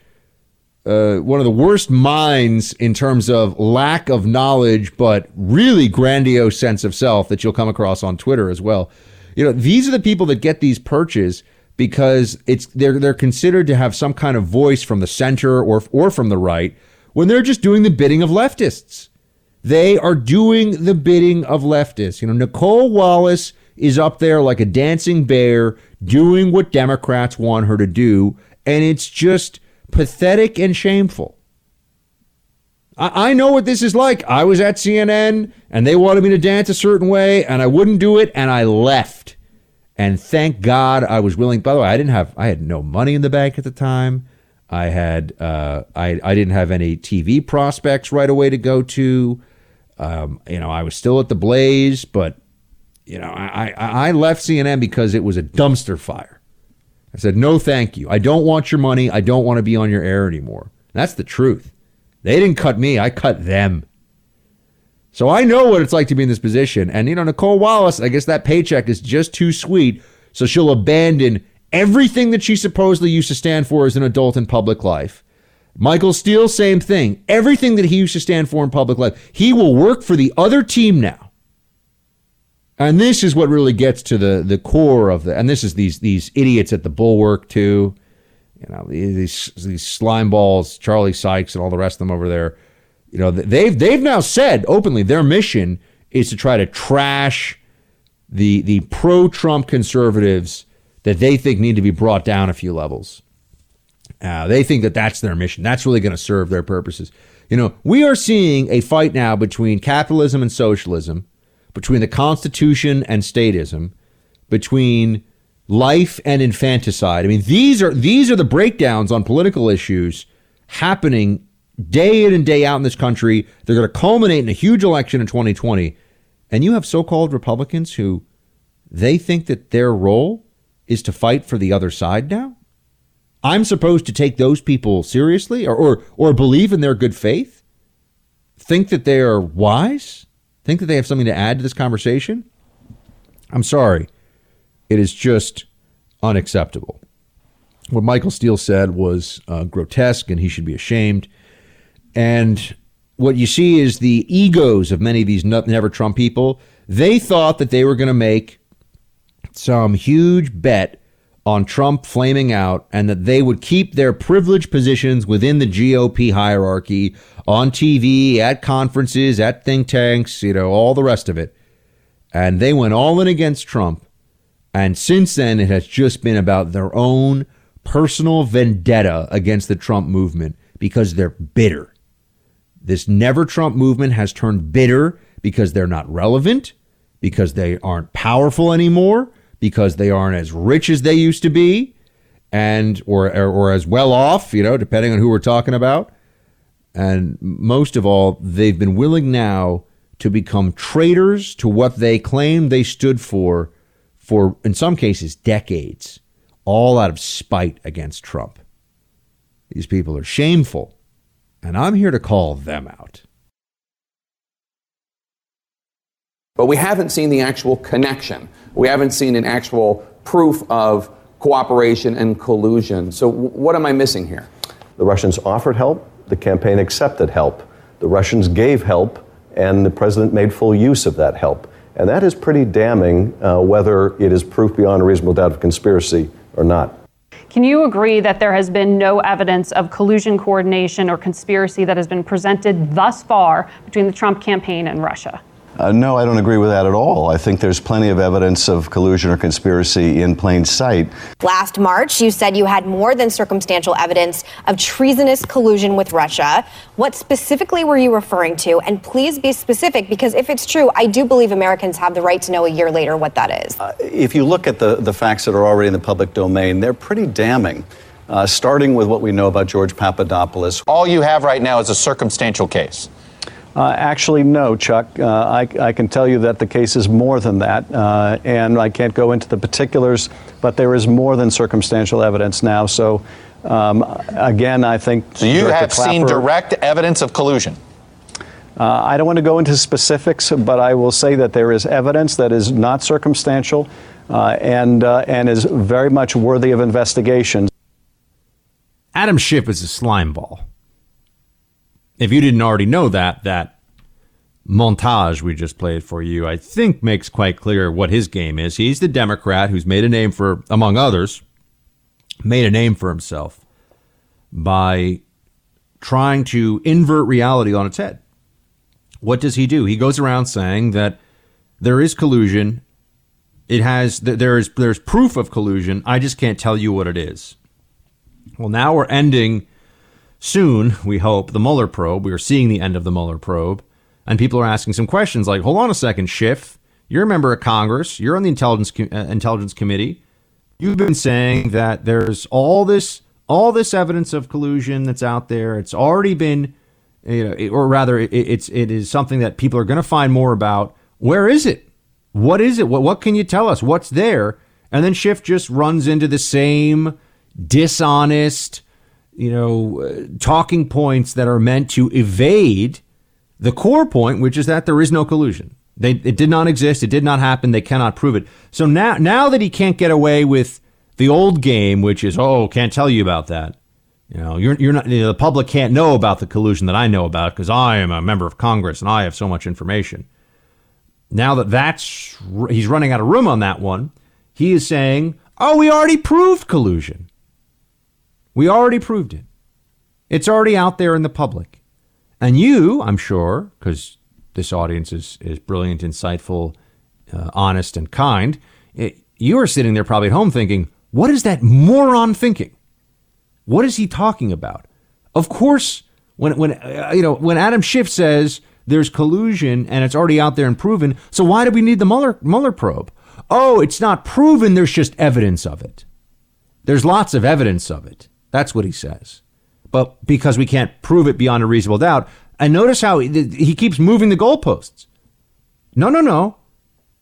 Uh, one of the worst minds in terms of lack of knowledge, but really grandiose sense of self that you'll come across on Twitter as well. You know, these are the people that get these perches because it's they're they're considered to have some kind of voice from the center or or from the right when they're just doing the bidding of leftists. They are doing the bidding of leftists. You know, Nicolle Wallace is up there like a dancing bear doing what Democrats want her to do, and it's just pathetic and shameful. I, I know what this is like. I was at CNN and they wanted me to dance a certain way, and I wouldn't do it, and I left. And thank God I was willing. By the way, I didn't have I had no money in the bank at the time. I had uh, I I didn't have any TV prospects right away to go to. Um, you know, I was still at the Blaze, but you know, I, I, I left CNN because it was a dumpster fire. I said, no, thank you. I don't want your money. I don't want to be on your air anymore. That's the truth. They didn't cut me. I cut them. So I know what it's like to be in this position. And, you know, Nicolle Wallace, I guess that paycheck is just too sweet. So she'll abandon everything that she supposedly used to stand for as an adult in public life Michael Steele, same thing. Everything that he used to stand for in public life, he will work for the other team now. And this is what really gets to the the core of the. And this is these these idiots at the Bulwark too. You know these these slime balls, Charlie Sykes, and all the rest of them over there. You know they've they've now said openly their mission is to try to trash the the pro Trump conservatives that they think need to be brought down a few levels. Uh, they think that that's their mission. That's really going to serve their purposes. You know, we are seeing a fight now between capitalism and socialism, between the Constitution and statism, between life and infanticide. I mean, these are these are the breakdowns on political issues happening day in and day out in this country. They're going to culminate in a huge election in 2020. And you have so-called Republicans who they think that their role is to fight for the other side now? I'm supposed to take those people seriously or, or, or believe in their good faith? Think that they are wise? Think that they have something to add to this conversation? I'm sorry. It is just unacceptable. What Michael Steele said was uh, grotesque and he should be ashamed. And what you see is the egos of many of these never Trump people. They thought that they were going to make some huge bet on Trump flaming out and that they would keep their privileged positions within the GOP hierarchy on TV, at conferences, at think tanks, you know, all the rest of it. And they went all in against Trump. And since then, it has just been about their own personal vendetta against the Trump movement because they're bitter. This never Trump movement has turned bitter because they're not relevant, because they aren't powerful anymore, because they aren't as rich as they used to be and or, or, or as well off, you know, depending on who we're talking about. And most of all, they've been willing now to become traitors to what they claim they stood for for in some cases decades, all out of spite against Trump. These people are shameful, and I'm here to call them out. But we haven't seen the actual connection we haven't seen an actual proof of cooperation and collusion. So, w- what am I missing here? The Russians offered help, the campaign accepted help. The Russians gave help, and the president made full use of that help. And that is pretty damning, uh, whether it is proof beyond a reasonable doubt of conspiracy or not. Can you agree that there has been no evidence of collusion, coordination, or conspiracy that has been presented thus far between the Trump campaign and Russia? Uh, no, I don't agree with that at all. I think there's plenty of evidence of collusion or conspiracy in plain sight. Last March, you said you had more than circumstantial evidence of treasonous collusion with Russia. What specifically were you referring to? And please be specific, because if it's true, I do believe Americans have the right to know a year later what that is. Uh, if you look at the, the facts that are already in the public domain, they're pretty damning. Uh, starting with what we know about George Papadopoulos. All you have right now is a circumstantial case. Uh, actually, no, Chuck. Uh, I, I, can tell you that the case is more than that, uh, and I can't go into the particulars, but there is more than circumstantial evidence now. So, um, again, I think. So you Director have Clapper, seen direct evidence of collusion? Uh, I don't want to go into specifics, but I will say that there is evidence that is not circumstantial uh, and, uh, and is very much worthy of investigation. Adam Schiff is a slime ball if you didn't already know that, that montage we just played for you, I think makes quite clear what his game is. He's the Democrat who's made a name for, among others, made a name for himself by trying to invert reality on its head. What does he do? He goes around saying that there is collusion. It has there is there's proof of collusion. I just can't tell you what it is. Well, now we're ending soon, we hope, the Mueller probe. We are seeing the end of the Mueller probe. And people are asking some questions like, hold on a second, Schiff. You're a member of Congress. You're on the Intelligence, uh, Intelligence Committee. You've been saying that there's all this all this evidence of collusion that's out there. It's already been, you know, or rather, it, it's it is something that people are going to find more about. Where is it? What is it? What what can you tell us? What's there? And then Schiff just runs into the same dishonest, you know, uh, talking points that are meant to evade the core point, which is that there is no collusion. They, it did not exist. It did not happen. They cannot prove it. So now, now that he can't get away with the old game, which is, oh, can't tell you about that. You know, you're, you're not, you know, the public can't know about the collusion that I know about because I am a member of Congress and I have so much information. now that that's he's running out of room on that one, he is saying, "Oh, we already proved collusion. We already proved it. It's already out there in the public." And you, I'm sure, because this audience is is brilliant, insightful, uh, honest, and kind, it, you are sitting there probably at home thinking, "What is that moron thinking? What is he talking about?" Of course, when when uh, you know when Adam Schiff says there's collusion and it's already out there and proven. So why do we need the Mueller, Mueller probe? Oh, it's not proven. There's just evidence of it. There's lots of evidence of it. That's what he says. But because we can't prove it beyond a reasonable doubt, and notice how he, keeps moving the goalposts. No, no, no.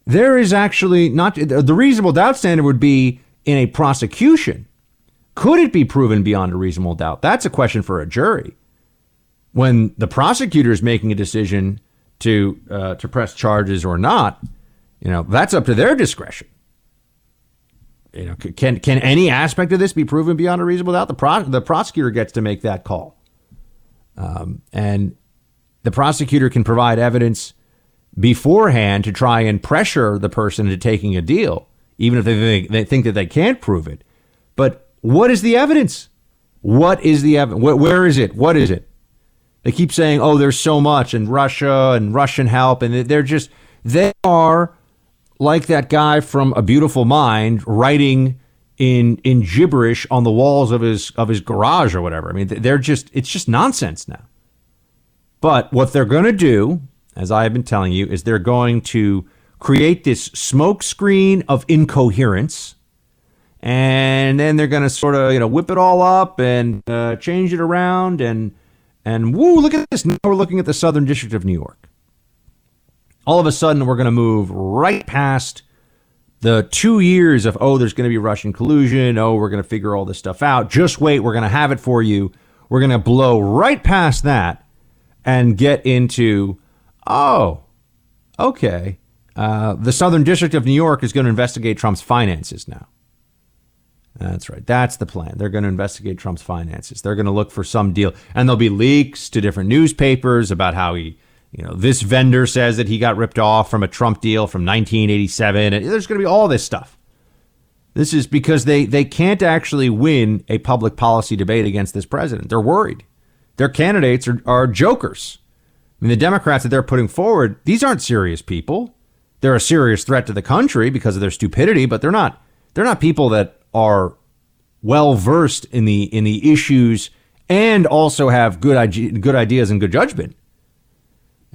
There is actually not the reasonable doubt standard would be in a prosecution. Could it be proven beyond a reasonable doubt? That's a question for a jury when the prosecutor is making a decision to uh, to press charges or not, you know that's up to their discretion. You know, can can any aspect of this be proven beyond a reasonable doubt? The pro- the prosecutor gets to make that call, um, and the prosecutor can provide evidence beforehand to try and pressure the person into taking a deal, even if they think, they think that they can't prove it. But what is the evidence? What is the evidence? Where is it? What is it? They keep saying, "Oh, there's so much and Russia and Russian help," and they're just they are like that guy from A Beautiful Mind writing in in gibberish on the walls of his of his garage or whatever. I mean, they're just it's just nonsense now. But what they're going to do, as I have been telling you, is they're going to create this smoke screen of incoherence and then they're going to sort of you know whip it all up and uh, change it around and and woo, look at this. Now we're looking at the Southern District of New York. All of a sudden, we're going to move right past the two years of, oh, there's going to be Russian collusion. Oh, we're going to figure all this stuff out. Just wait. We're going to have it for you. We're going to blow right past that and get into, oh, okay. Uh, the Southern District of New York is going to investigate Trump's finances now. That's right. That's the plan. They're going to investigate Trump's finances. They're going to look for some deal. And there'll be leaks to different newspapers about how he, you know, this vendor says that he got ripped off from a Trump deal from 1987. And there's going to be all this stuff. This is because they, they can't actually win a public policy debate against this president. They're worried. Their candidates are, are jokers. I mean, the Democrats that they're putting forward, these aren't serious people. They're a serious threat to the country because of their stupidity, but they're not they're not people that are well versed in the in the issues and also have good good ideas and good judgment.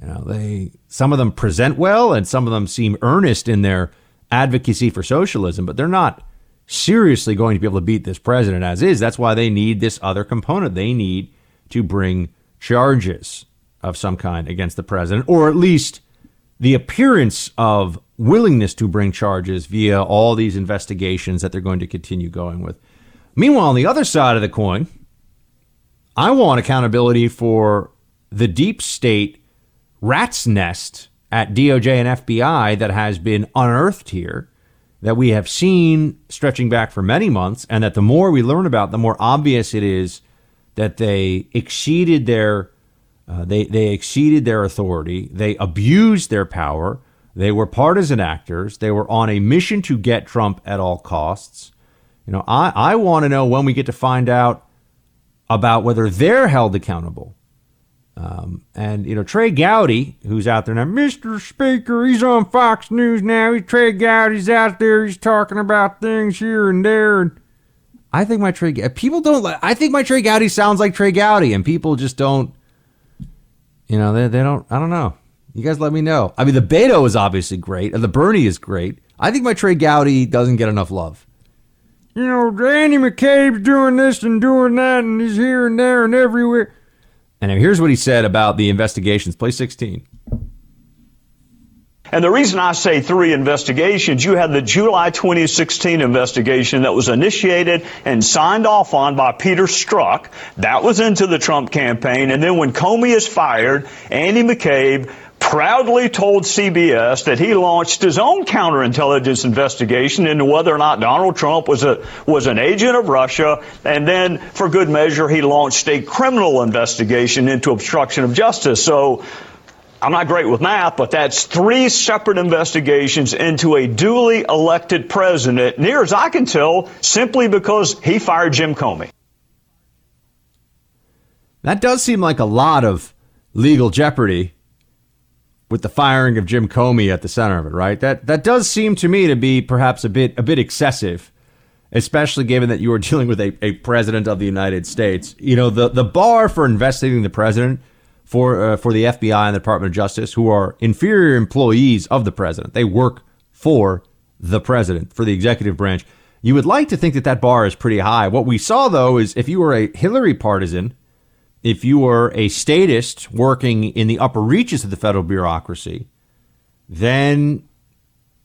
You know, they some of them present well and some of them seem earnest in their advocacy for socialism, but they're not seriously going to be able to beat this president as is. That's why they need this other component. They need to bring charges of some kind against the president, or at least the appearance of willingness to bring charges via all these investigations that they're going to continue going with. Meanwhile, on the other side of the coin, I want accountability for the deep state rat's nest at DOJ and FBI that has been unearthed here, that we have seen stretching back for many months, and that the more we learn about, the more obvious it is that they exceeded their uh, they they exceeded their authority, they abused their power, they were partisan actors. They were on a mission to get Trump at all costs. You know, I, I want to know when we get to find out about whether they're held accountable. Um, and, you know, Trey Gowdy, who's out there now, Mr. Speaker, he's on Fox News now. He's Trey Gowdy's out there. He's talking about things here and there. And I think my Trey, people don't, I think my Trey Gowdy sounds like Trey Gowdy, and people just don't, you know, they, they don't, I don't know. You guys let me know. I mean, the Beto is obviously great, the Bernie is great. I think my Trey Gowdy doesn't get enough love. You know, Andy McCabe's doing this and doing that, and he's here and there and everywhere. And here's what he said about the investigations. Play 16. And the reason I say three investigations, you had the July 2016 investigation that was initiated and signed off on by Peter Strzok. That was into the Trump campaign. And then when Comey is fired, Andy McCabe proudly told CBS that he launched his own counterintelligence investigation into whether or not Donald Trump was a was an agent of Russia, and then, for good measure, he launched a criminal investigation into obstruction of justice. So. I'm not great with math, but that's three separate investigations into a duly elected president, near as I can tell, simply because he fired Jim Comey. That does seem like a lot of legal jeopardy with the firing of Jim Comey at the center of it, right? That that does seem to me to be perhaps a bit a bit excessive, especially given that you are [LAUGHS] dealing with a, a president of the United States. You know, the the bar for investigating the president for uh, for the FBI and the Department of Justice, who are inferior employees of the president. They work for the president, for the executive branch. You would like to think that that bar is pretty high. What we saw, though, is if you were a Hillary partisan, if you were a statist working in the upper reaches of the federal bureaucracy, then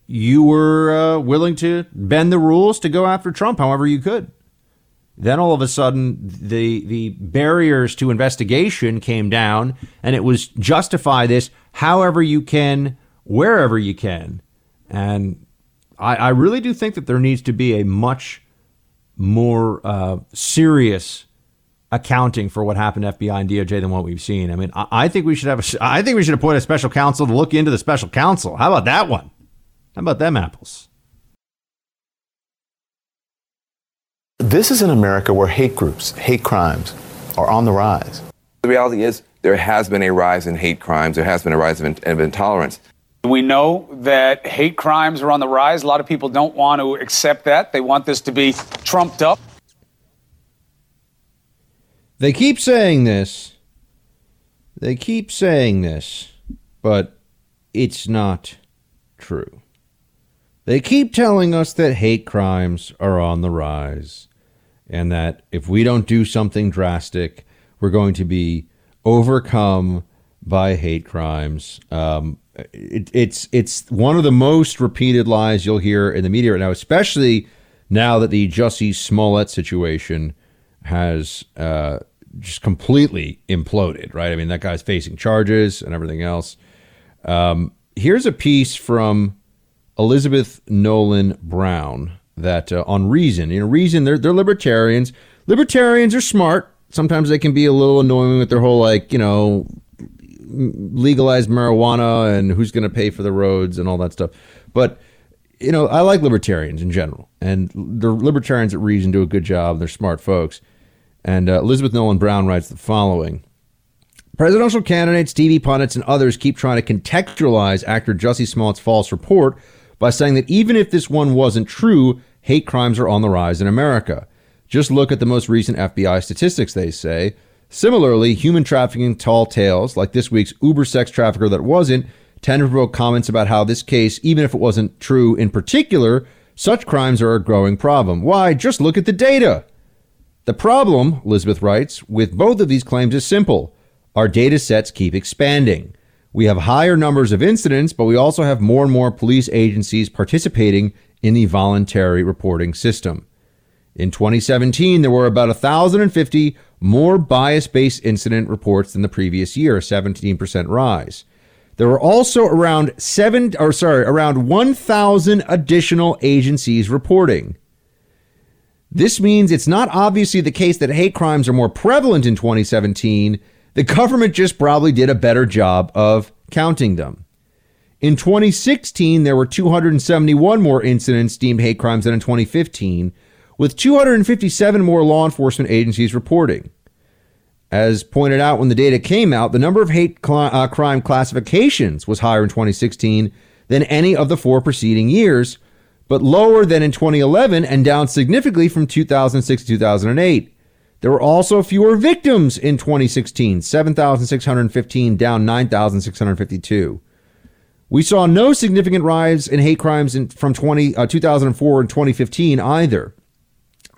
you were uh, willing to bend the rules to go after Trump however you could. Then all of a sudden, the the barriers to investigation came down, and it was justify this however you can, wherever you can. And I, I really do think that there needs to be a much more uh, serious accounting for what happened to FBI and DOJ than what we've seen. I mean, I, I think we should have a, I think we should appoint a special counsel to look into the special counsel. How about that one? How about them apples? This is an America where hate groups, hate crimes are on the rise. The reality is there has been a rise in hate crimes. There has been a rise of, in- of intolerance. We know that hate crimes are on the rise. A lot of people don't want to accept that. They want this to be trumped up. They keep saying this. They keep saying this, but it's not true. They keep telling us that hate crimes are on the rise and that if we don't do something drastic, we're going to be overcome by hate crimes. Um, it, it's it's one of the most repeated lies you'll hear in the media right now, especially now that the Jussie Smollett situation has uh, just completely imploded. Right? I mean, that guy's facing charges and everything else. Um, here's a piece from Elizabeth Nolan Brown that uh, on Reason. You know, Reason they're they're libertarians. Libertarians are smart. Sometimes they can be a little annoying with their whole like you know legalized marijuana and who's going to pay for the roads and all that stuff. But you know, I like libertarians in general, and the libertarians at Reason do a good job. They're smart folks. And uh, Elizabeth Nolan Brown writes the following. Presidential candidates, TV pundits, and others keep trying to contextualize actor Jussie Smollett's false report by saying that even if this one wasn't true, hate crimes are on the rise in America. Just look at the most recent FBI statistics, they say. Similarly, human trafficking tall tales, like this week's Uber sex trafficker that wasn't, tend to provoke comments about how this case, even if it wasn't true in particular, such crimes are a growing problem. Why? Just look at the data. The problem, Elizabeth writes, with both of these claims is simple. Our data sets keep expanding. We have higher numbers of incidents, but we also have more and more police agencies participating in the voluntary reporting system. In 2017, there were about 1,050 more bias based incident reports than the previous year, a 17% rise. There were also around seven, or sorry, around 1,000 additional agencies reporting. This means it's not obviously the case that hate crimes are more prevalent in 2017. The government just probably did a better job of counting them. In 2016, there were 271 more incidents deemed hate crimes than in 2015, with 257 more law enforcement agencies reporting. As pointed out when the data came out, the number of hate cl- uh, crime classifications was higher in 2016 than any of the four preceding years, but lower than in 2011 and down significantly from 2006 to 2008. There were also fewer victims in 2016, 7,615 down 9,652. We saw no significant rise in hate crimes in, from 20, uh, 2004 and 2015 either.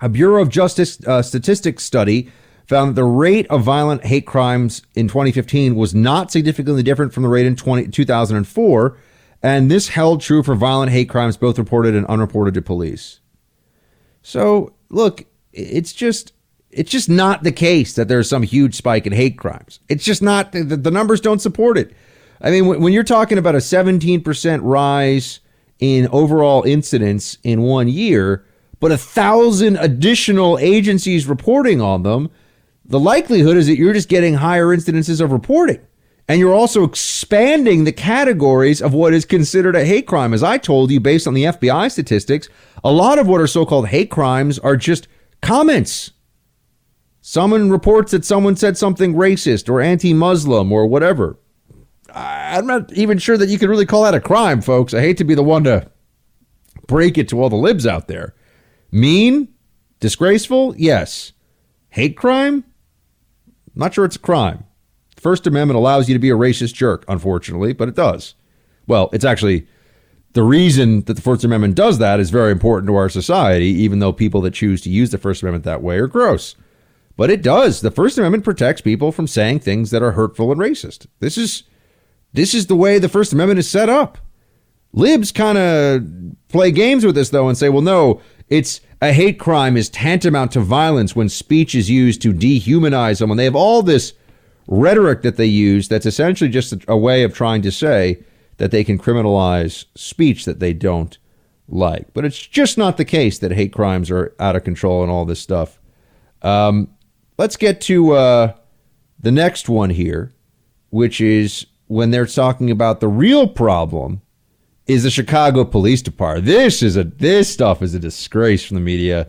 A Bureau of Justice uh, Statistics study found that the rate of violent hate crimes in 2015 was not significantly different from the rate in 20, 2004, and this held true for violent hate crimes both reported and unreported to police. So, look, it's just it's just not the case that there's some huge spike in hate crimes. It's just not the, the numbers don't support it. I mean, when, when you're talking about a 17% rise in overall incidents in one year, but a thousand additional agencies reporting on them, the likelihood is that you're just getting higher incidences of reporting. And you're also expanding the categories of what is considered a hate crime. As I told you, based on the FBI statistics, a lot of what are so called hate crimes are just comments. Someone reports that someone said something racist or anti Muslim or whatever. I'm not even sure that you could really call that a crime, folks. I hate to be the one to break it to all the libs out there. Mean? Disgraceful? Yes. Hate crime? Not sure it's a crime. First Amendment allows you to be a racist jerk, unfortunately, but it does. Well, it's actually the reason that the First Amendment does that is very important to our society, even though people that choose to use the First Amendment that way are gross. But it does. The First Amendment protects people from saying things that are hurtful and racist. This is this is the way the First Amendment is set up. Libs kind of play games with this though and say, well, no, it's a hate crime is tantamount to violence when speech is used to dehumanize someone. They have all this rhetoric that they use that's essentially just a, way of trying to say that they can criminalize speech that they don't like. But it's just not the case that hate crimes are out of control and all this stuff. Um, let's get to uh, the next one here, which is when they're talking about the real problem is the Chicago Police Department. This is a this stuff is a disgrace from the media.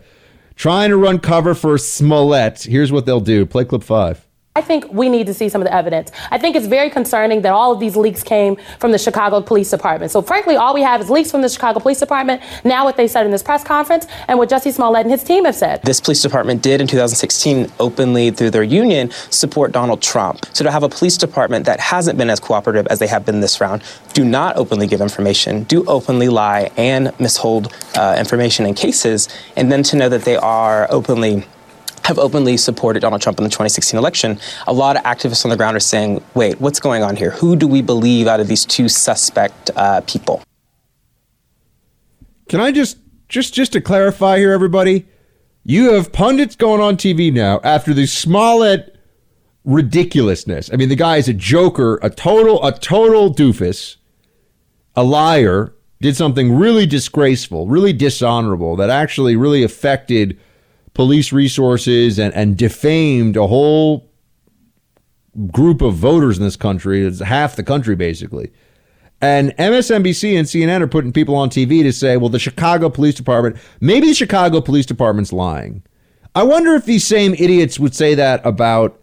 Trying to run cover for Smollett. Here's what they'll do. Play clip five. I think we need to see some of the evidence. I think it's very concerning that all of these leaks came from the Chicago Police Department. So, frankly, all we have is leaks from the Chicago Police Department, now what they said in this press conference, and what Jussie Smollett and his team have said. This police department did in 2016 openly, through their union, support Donald Trump. So, to have a police department that hasn't been as cooperative as they have been this round, do not openly give information, do openly lie and mishold uh, information in cases, and then to know that they are openly have openly supported Donald Trump in the 2016 election, a lot of activists on the ground are saying, wait, what's going on here? Who do we believe out of these two suspect uh, people? Can I just just just to clarify here, everybody? You have pundits going on TV now after the Smollett ridiculousness. I mean, the guy is a joker, a total a total doofus, a liar, did something really disgraceful, really dishonorable that actually really affected police resources and, and defamed a whole group of voters in this country. It's half the country, basically. And MSNBC and CNN are putting people on TV to say, well, the Chicago Police Department, maybe the Chicago Police Department's lying. I wonder if these same idiots would say that about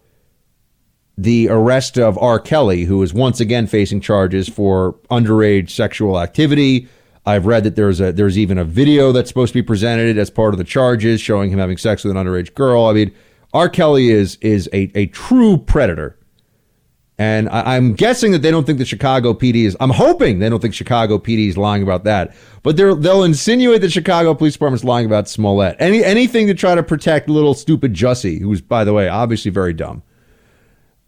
the arrest of R. Kelly, who is once again facing charges for underage sexual activity, I've read that there's a there's even a video that's supposed to be presented as part of the charges showing him having sex with an underage girl. I mean, R. Kelly is is a, a true predator. And I, am guessing that they don't think the Chicago PD is. I'm hoping they don't think Chicago PD is lying about that. But they're, they'll insinuate that Chicago Police Department is lying about Smollett. Any anything to try to protect little stupid Jussie, who's by the way obviously very dumb.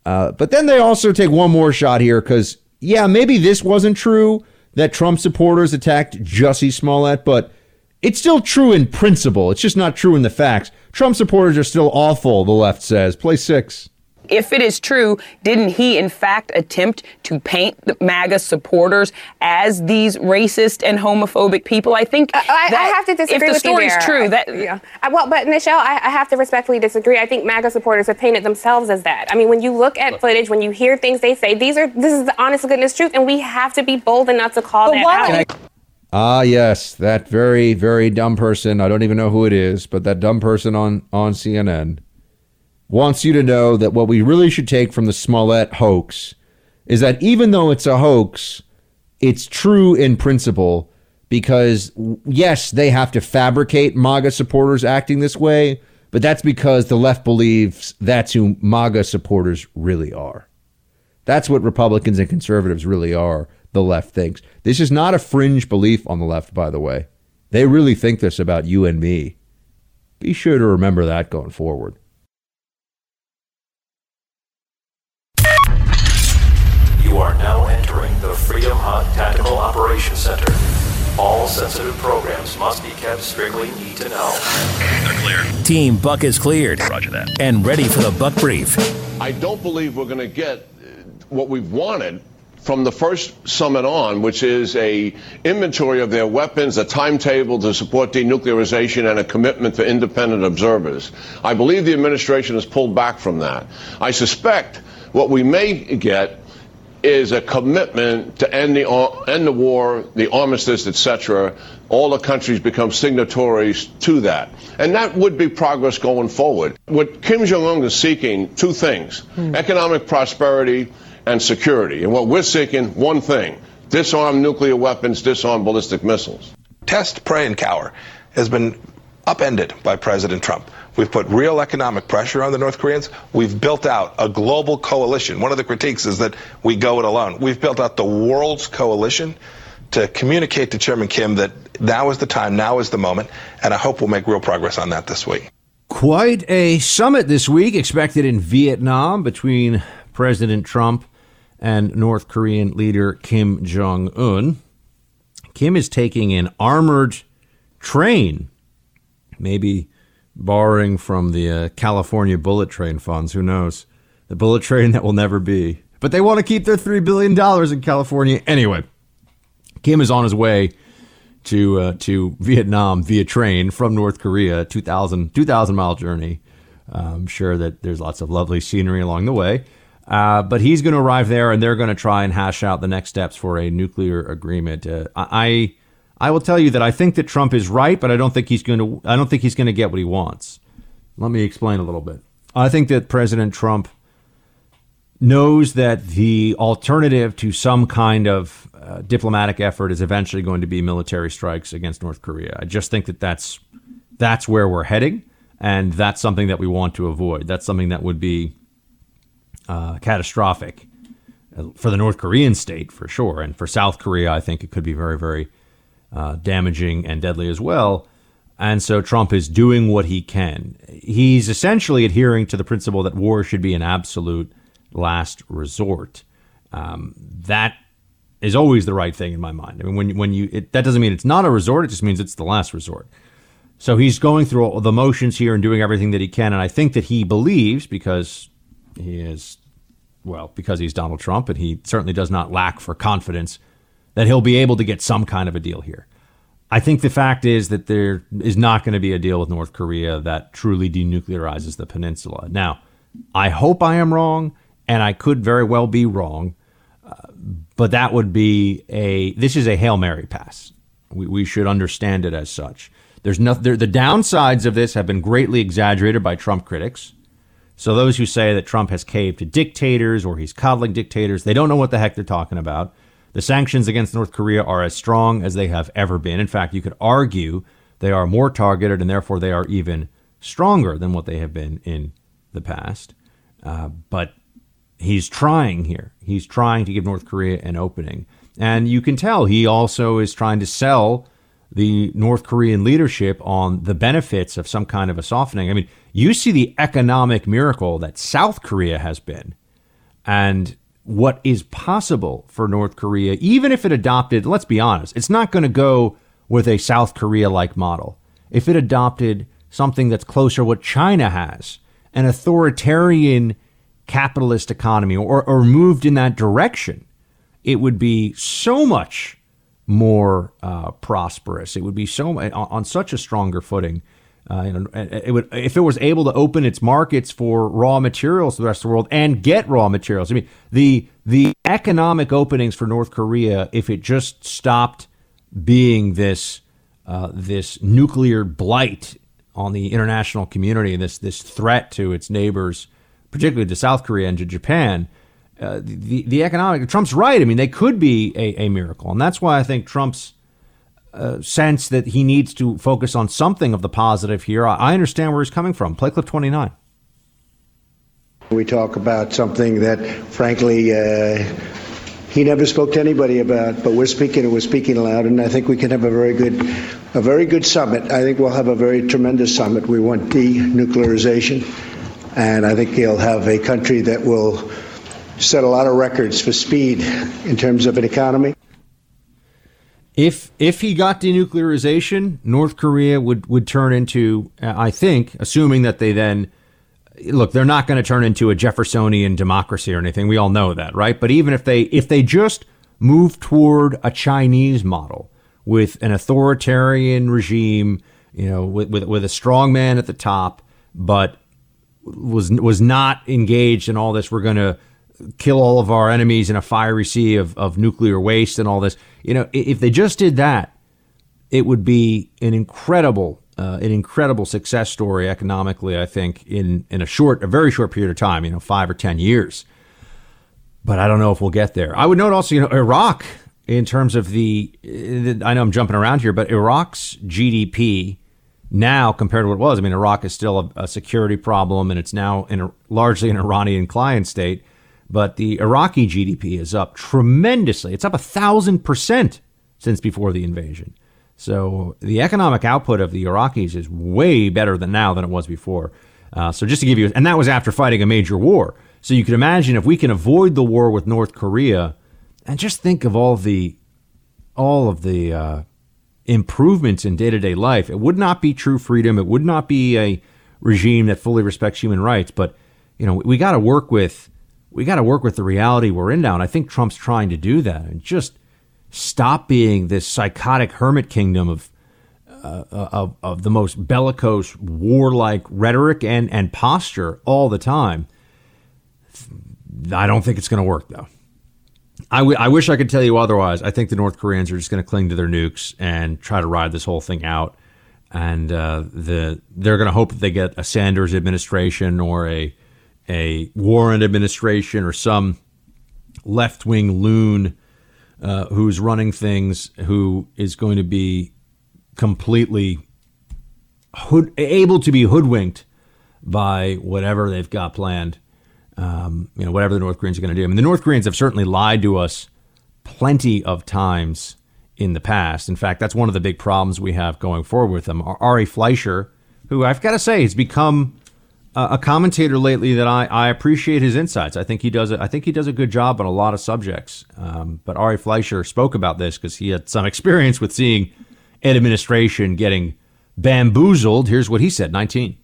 Uh, but then they also take one more shot here because yeah, maybe this wasn't true, that Trump supporters attacked Jussie Smollett, but it's still true in principle. It's just not true in the facts. Trump supporters are still awful, the left says. Play six if it is true, didn't he in fact attempt to paint the MAGA supporters as these racist and homophobic people? I think uh, I, I, have to disagree with you. if the story is true. That yeah. I, well, but Michelle, I, I, have to respectfully disagree. I think MAGA supporters have painted themselves as that. I mean, when you look at footage, when you hear things they say, these are this is the honest goodness truth, and we have to be bold enough to call but that out. Ah, yes, that very, very dumb person. I don't even know who it is, but that dumb person on on CNN wants you to know that what we really should take from the Smollett hoax is that even though it's a hoax, it's true in principle because, yes, they have to fabricate MAGA supporters acting this way, but that's because the left believes that's who MAGA supporters really are. That's what Republicans and conservatives really are, the left thinks. This is not a fringe belief on the left, by the way. They really think this about you and me. Be sure to remember that going forward. Freedom Hut Tactical Operations Center. All sensitive programs must be kept strictly need to know. They're clear. Team Buck is cleared. Roger that. And ready for the Buck Brief. I don't believe we're going to get uh, what we've wanted from the first summit on, which is a inventory of their weapons, a timetable to support denuclearization, and a commitment for independent observers. I believe the administration has pulled back from that. I suspect what we may get is a commitment to end the end the war, the armistice, etc. All the countries become signatories to that, and that would be progress going forward. What Kim Jong Un is seeking two things: hmm. economic prosperity and security. And what we're seeking, one thing: disarm nuclear weapons, disarm ballistic missiles. Test, pray, and cower has been upended by President Trump. We've put real economic pressure on the North Koreans. We've built out a global coalition. One of the critiques is that we go it alone. We've built out the world's coalition to communicate to Chairman Kim that now is the time, now is the moment, and I hope we'll make real progress on that this week. Quite a summit this week expected in Vietnam between President Trump and North Korean leader Kim Jong un. Kim is taking an armored train, maybe borrowing from the uh, California bullet train funds. Who knows? The bullet train that will never be. But they want to keep their $3 billion in California. Anyway, Kim is on his way to uh, to Vietnam via train from North Korea, 2,000 2,000 mile journey. Uh, I'm sure that there's lots of lovely scenery along the way. Uh, but he's going to arrive there, and they're going to try and hash out the next steps for a nuclear agreement. Uh, I I will tell you that I think that Trump is right, but I don't think he's going to. I don't think he's going to get what he wants. Let me explain a little bit. I think that President Trump knows that the alternative to some kind of uh, diplomatic effort is eventually going to be military strikes against North Korea. I just think that that's that's where we're heading, and that's something that we want to avoid. That's something that would be uh, catastrophic uh, for the North Korean state for sure, and for South Korea, I think it could be very, very uh, damaging and deadly as well. And so Trump is doing what he can. He's essentially adhering to the principle that war should be an absolute last resort. Um, that is always the right thing in my mind. I mean, when when you it, that doesn't mean it's not a resort; it just means it's the last resort. So he's going through all the motions here and doing everything that he can, and I think that he believes because he is, well, because he's Donald Trump, and he certainly does not lack for confidence that he'll be able to get some kind of a deal here. I think the fact is that there is not going to be a deal with North Korea that truly denuclearizes the peninsula. Now, I hope I am wrong, and I could very well be wrong, uh, but that would be a this is a hail mary pass. We, we should understand it as such. There's no, there, the downsides of this have been greatly exaggerated by Trump critics. So those who say that Trump has caved to dictators or he's coddling dictators, they don't know what the heck they're talking about. The sanctions against North Korea are as strong as they have ever been. In fact, you could argue they are more targeted and therefore they are even stronger than what they have been in the past. Uh, but he's trying here. He's trying to give North Korea an opening. And you can tell he also is trying to sell the North Korean leadership on the benefits of some kind of a softening. I mean, you see the economic miracle that South Korea has been and what is possible for North Korea, even if it adopted, let's be honest, it's not going to go with a South Korea like model. If it adopted something that's closer what China has, an authoritarian capitalist economy, or, or moved in that direction, it would be so much more uh, prosperous. It would be so on, on such a stronger footing. Uh, you know, it would if it was able to open its markets for raw materials to the rest of the world and get raw materials. I mean, the the economic openings for North Korea, if it just stopped being this uh, this nuclear blight on the international community, this this threat to its neighbors, particularly to South Korea and to Japan, uh, the the economic Trump's right. I mean, they could be a, a miracle, and that's why I think Trump's uh, sense that he needs to focus on something of the positive here. I, understand where he's coming from. Play clip twenty nine. We talk about something that, frankly, uh, he never spoke to anybody about, but we're speaking and we're speaking aloud, and I think we can have a very good, a very good summit. I think we'll have a very tremendous summit. We want denuclearization, and I think he'll have a country that will set a lot of records for speed in terms of an economy. If if he got denuclearization, North Korea would would turn into, I think, assuming that they then look, they're not going to turn into a Jeffersonian democracy or anything. We all know that, right? But even if they if they just move toward a Chinese model with an authoritarian regime, you know, with with, with a strong man at the top, but was was not engaged in all this. We're going to kill all of our enemies in a fiery sea of, of nuclear waste and all this. You know, if they just did that, it would be an incredible, uh, an incredible success story economically. I think in in a short, a very short period of time, you know, five or ten years. But I don't know if we'll get there. I would note also, you know, Iraq in terms of the. I know I'm jumping around here, but Iraq's GDP now compared to what it was. I mean, Iraq is still a, a security problem, and it's now in a, largely an Iranian client state. But the Iraqi GDP is up tremendously. It's up a thousand percent since before the invasion. So the economic output of the Iraqis is way better than now than it was before. Uh, so just to give you, and that was after fighting a major war. So you can imagine if we can avoid the war with North Korea, and just think of all the, all of the uh, improvements in day to day life. It would not be true freedom. It would not be a regime that fully respects human rights. But you know, we got to work with we got to work with the reality we're in now. And I think Trump's trying to do that and just stop being this psychotic hermit kingdom of uh, of, of the most bellicose, warlike rhetoric and, and posture all the time. I don't think it's going to work, though. I, w- I wish I could tell you otherwise. I think the North Koreans are just going to cling to their nukes and try to ride this whole thing out. And uh, the they're going to hope that they get a Sanders administration or a a Warren administration or some left wing loon uh, who's running things who is going to be completely hood- able to be hoodwinked by whatever they've got planned. Um, you know, whatever the North Koreans are going to do. I mean, the North Koreans have certainly lied to us plenty of times in the past. In fact, that's one of the big problems we have going forward with them. Ari Fleischer, who I've got to say has become a commentator lately that I, I appreciate his insights. I think he does a, I think he does a good job on a lot of subjects. Um, but Ari Fleischer spoke about this because he had some experience with seeing an administration getting bamboozled. Here's what he said: 19.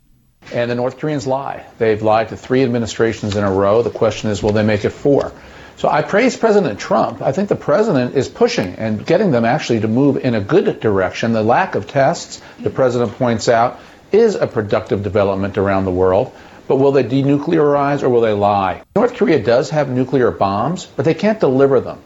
And the North Koreans lie. They've lied to three administrations in a row. The question is, will they make it four? So I praise President Trump. I think the president is pushing and getting them actually to move in a good direction. The lack of tests, the president points out, is a productive development around the world. But will they denuclearize or will they lie? North Korea does have nuclear bombs, but they can't deliver them.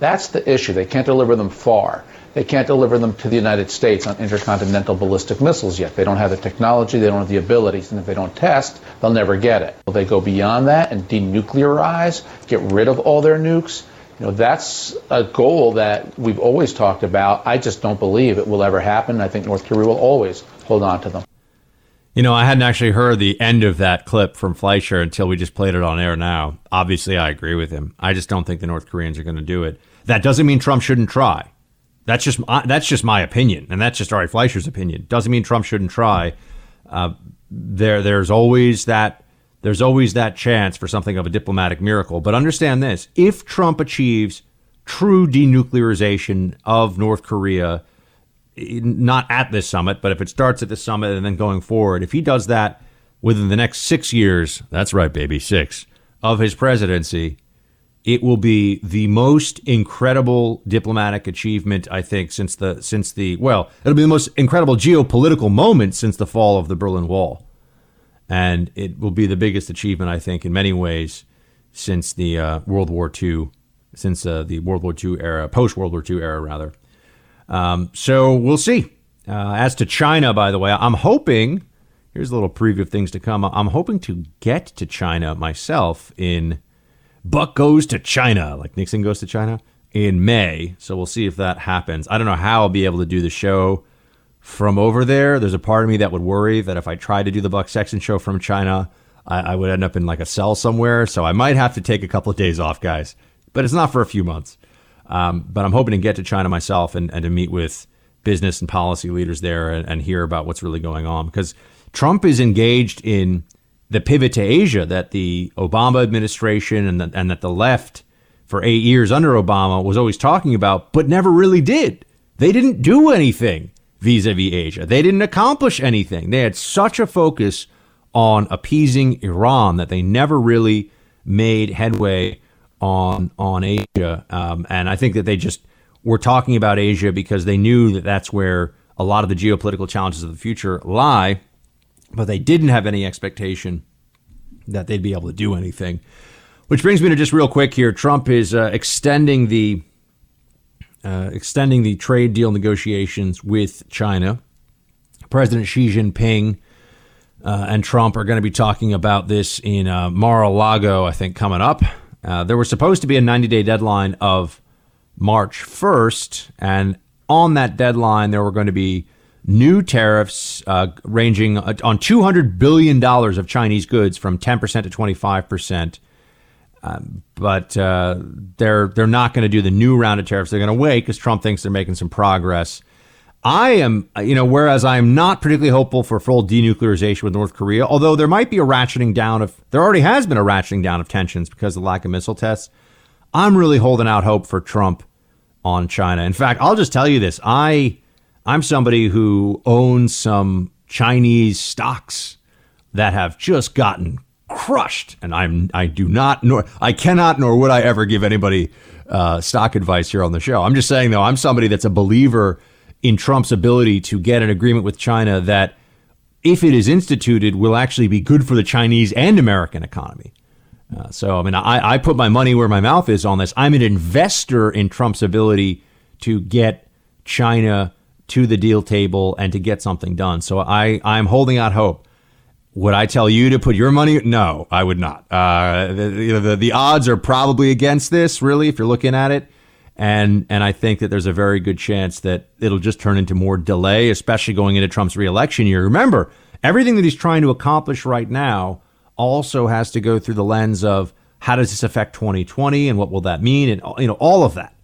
That's the issue. They can't deliver them far. They can't deliver them to the United States on intercontinental ballistic missiles yet. They don't have the technology, they don't have the abilities, and if they don't test, they'll never get it. Will they go beyond that and denuclearize, get rid of all their nukes? You know, that's a goal that we've always talked about. I just don't believe it will ever happen. I think North Korea will always hold on to them. You know, I hadn't actually heard the end of that clip from Fleischer until we just played it on air now. Obviously, I agree with him. I just don't think the North Koreans are going to do it. That doesn't mean Trump shouldn't try. That's just that's just my opinion, and that's just Ari Fleischer's opinion. Doesn't mean Trump shouldn't try. Uh, there, there's always that there's always that chance for something of a diplomatic miracle. But understand this: if Trump achieves true denuclearization of North Korea, not at this summit, but if it starts at the summit and then going forward, if he does that within the next six years, that's right, baby, six of his presidency, it will be the most incredible diplomatic achievement I think since the since the well, it'll be the most incredible geopolitical moment since the fall of the Berlin Wall, and it will be the biggest achievement I think in many ways since the uh, World War II, since uh, the World War II era, post World War II era rather. Um, so we'll see. Uh, as to China, by the way, I'm hoping. Here's a little preview of things to come. I'm hoping to get to China myself in Buck goes to China, like Nixon goes to China in May. So we'll see if that happens. I don't know how I'll be able to do the show from over there. There's a part of me that would worry that if I tried to do the Buck Sexton show from China, I, I would end up in like a cell somewhere. So I might have to take a couple of days off, guys. But it's not for a few months. Um, but I'm hoping to get to China myself and, and to meet with business and policy leaders there and, and hear about what's really going on because Trump is engaged in the pivot to Asia that the Obama administration and, the, and that the left for eight years under Obama was always talking about, but never really did. They didn't do anything vis a vis Asia. They didn't accomplish anything. They had such a focus on appeasing Iran that they never really made headway on on Asia. Um, and I think that they just were talking about Asia because they knew that that's where a lot of the geopolitical challenges of the future lie but they didn't have any expectation that they'd be able to do anything. Which brings me to just real quick here. Trump is uh, extending the uh, extending the trade deal negotiations with China. President Xi Jinping uh, and Trump are going to be talking about this in uh, Mar-a-Lago, I think, coming up. Uh, there was supposed to be a 90-day deadline of March 1st, and on that deadline, there were going to be new tariffs uh, ranging on $200 billion of Chinese goods from 10% to 25%. Um, but uh, they're they're not going to do the new round of tariffs. They're going to wait because Trump thinks they're making some progress. I am, you know, whereas I am not particularly hopeful for full denuclearization with North Korea, although there might be a ratcheting down of, there already has been a ratcheting down of tensions because of the lack of missile tests. I'm really holding out hope for Trump on China. In fact, I'll just tell you this: I, I'm somebody who owns some Chinese stocks that have just gotten crushed, and I'm I do not nor I cannot nor would I ever give anybody uh, stock advice here on the show. I'm just saying though, I'm somebody that's a believer in Trump's ability to get an agreement with China that, if it is instituted, will actually be good for the Chinese and American economy. Uh, so, I mean, I, I put my money where my mouth is on this. I'm an investor in Trump's ability to get China to the deal table and to get something done. So I, I'm holding out hope. Would I tell you to put your money? No, I would not. Uh, the, the, the odds are probably against this, really, if you're looking at it. And, and I think that there's a very good chance that it'll just turn into more delay, especially going into Trump's reelection year. Remember, everything that he's trying to accomplish right now also has to go through the lens of how does this affect 2020 and what will that mean and you know all of that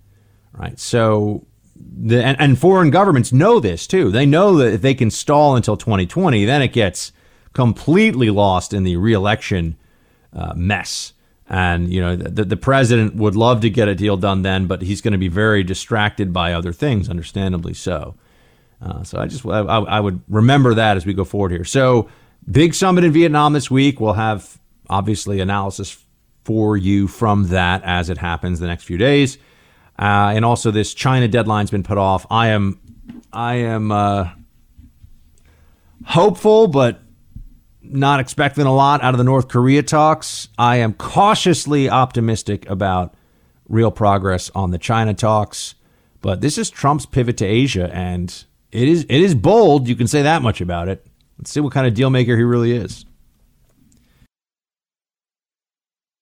right so the and, and foreign governments know this too they know that if they can stall until 2020 then it gets completely lost in the reelection uh, mess. And you know the, the president would love to get a deal done then, but he's going to be very distracted by other things, understandably so. Uh, so I just I, I would remember that as we go forward here. So big summit in Vietnam this week. We'll have obviously analysis for you from that as it happens the next few days. Uh, and also this China deadline's been put off. I am I am uh, hopeful, but not expecting a lot out of the North Korea talks. I am cautiously optimistic about real progress on the China talks. But this is Trump's pivot to Asia, and it is it is bold. You can say that much about it. Let's see what kind of deal maker he really is.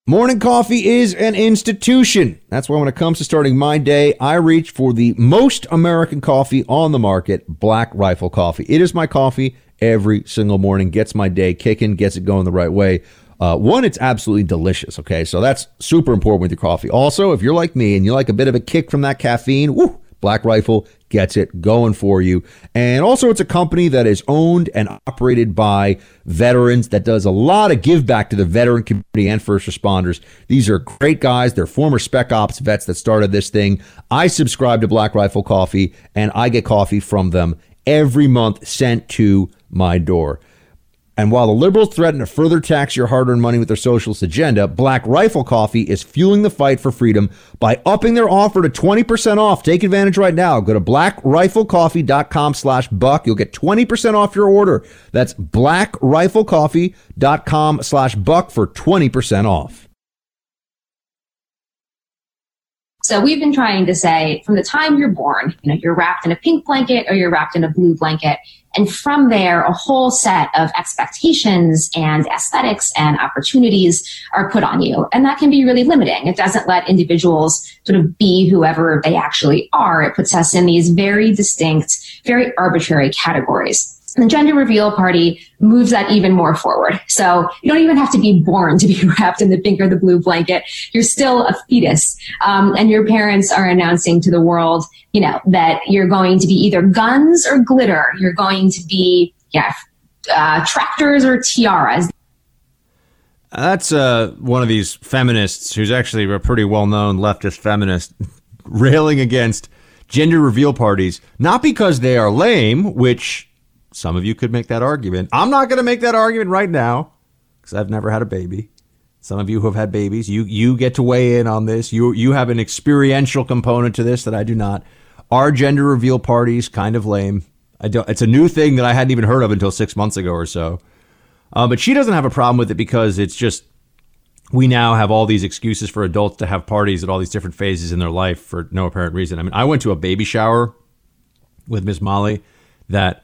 Morning coffee is an institution. That's why when it comes to starting my day, I reach for the most American coffee on the market, Black Rifle Coffee. It is my coffee every single morning, gets my day kicking, gets it going the right way. Uh, one, it's absolutely delicious. Okay, so that's super important with your coffee. Also, if you're like me and you like a bit of a kick from that caffeine, woo, Black Rifle gets it going for you. And also, it's a company that is owned and operated by veterans that does a lot of give back to the veteran community and first responders. These are great guys. They're former Spec Ops vets that started this thing. I subscribe to Black Rifle Coffee, and I get coffee from them every month sent to my door. And while the liberals threaten to further tax your hard earned money with their socialist agenda, Black Rifle Coffee is fueling the fight for freedom by upping their offer to 20% off. Take advantage right now. Go to blackriflecoffee.com slash buck. You'll get 20% off your order. That's blackriflecoffee.com slash buck for 20% off. So we've been trying to say from the time you're born, you know, you're wrapped in a pink blanket or you're wrapped in a blue blanket. And from there, a whole set of expectations and aesthetics and opportunities are put on you. And that can be really limiting. It doesn't let individuals sort of be whoever they actually are. It puts us in these very distinct, very arbitrary categories. The gender reveal party moves that even more forward. So you don't even have to be born to be [LAUGHS] wrapped in the pink or the blue blanket. You're still a fetus. Um, and your parents are announcing to the world, you know, that you're going to be either guns or glitter. You're going to be, yeah, uh, tractors or tiaras. That's uh, one of these feminists who's actually a pretty well known leftist feminist [LAUGHS] railing against gender reveal parties, not because they are lame, which some of you could make that argument. I'm not going to make that argument right now because I've never had a baby. Some of you who have had babies, you you get to weigh in on this. You you have an experiential component to this that I do not. Are gender reveal parties kind of lame? I don't. It's a new thing that I hadn't even heard of until six months ago or so. Uh, but she doesn't have a problem with it because it's just we now have all these excuses for adults to have parties at all these different phases in their life for no apparent reason. I mean, I went to a baby shower with Miss Molly that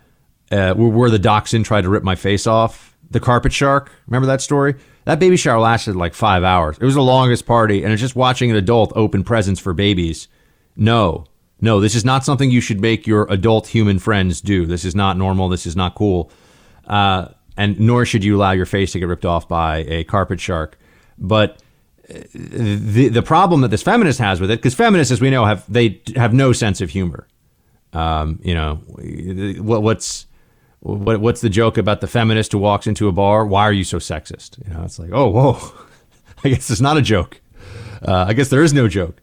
uh, where the dachshund tried to rip my face off. The carpet shark. Remember that story? That baby shower lasted like five hours. It was the longest party, and it's just watching an adult open presents for babies. No, no, this is not something you should make your adult human friends do. This is not normal. This is not cool. Uh, and nor should you allow your face to get ripped off by a carpet shark. But uh, the the problem that this feminist has with it, because feminists, as we know, have they have no sense of humor. Um, you know, what, what's what, what's the joke about the feminist who walks into a bar? Why are you so sexist? You know, it's like, oh, whoa. [LAUGHS] I guess it's not a joke. Uh, I guess there is no joke.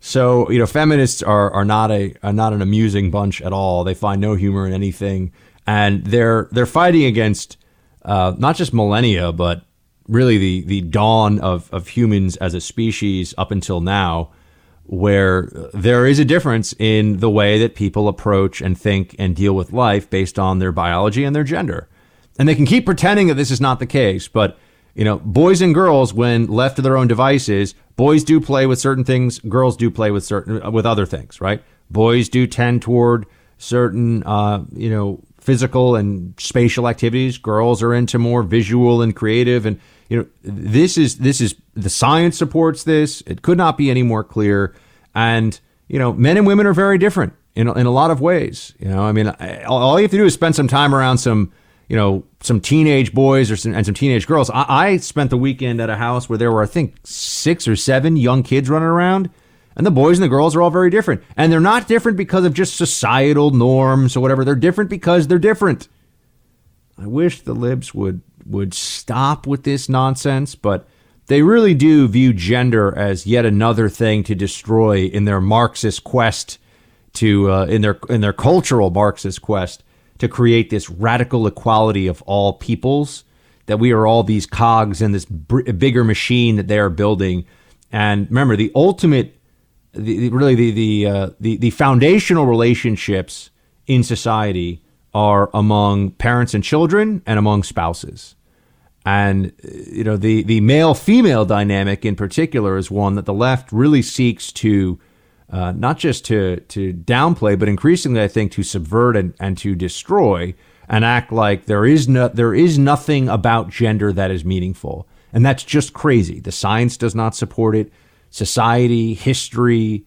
So you know, feminists are are not a are not an amusing bunch at all. They find no humor in anything, and they're they're fighting against uh, not just millennia, but really the the dawn of of humans as a species up until now where there is a difference in the way that people approach and think and deal with life based on their biology and their gender. And they can keep pretending that this is not the case, but you know, boys and girls when left to their own devices, boys do play with certain things, girls do play with certain with other things, right? Boys do tend toward certain uh, you know, physical and spatial activities. Girls are into more visual and creative and you know this is this is the science supports this. It could not be any more clear. And you know men and women are very different in, in a lot of ways you know? I mean all you have to do is spend some time around some you know some teenage boys or some, and some teenage girls. I, I spent the weekend at a house where there were i think six or seven young kids running around and the boys and the girls are all very different. And they're not different because of just societal norms or whatever. They're different because they're different. I wish the libs would would stop with this nonsense, but they really do view gender as yet another thing to destroy in their Marxist quest to uh, in their in their cultural Marxist quest to create this radical equality of all peoples. That we are all these cogs in this bigger machine that they are building. And remember, the ultimate, the, really the the, uh, the the foundational relationships in society are among parents and children and among spouses. And you know the the male female dynamic in particular is one that the left really seeks to uh, not just to to downplay, but increasingly I think to subvert and, and to destroy and act like there is no there is nothing about gender that is meaningful, and that's just crazy. The science does not support it. Society, history.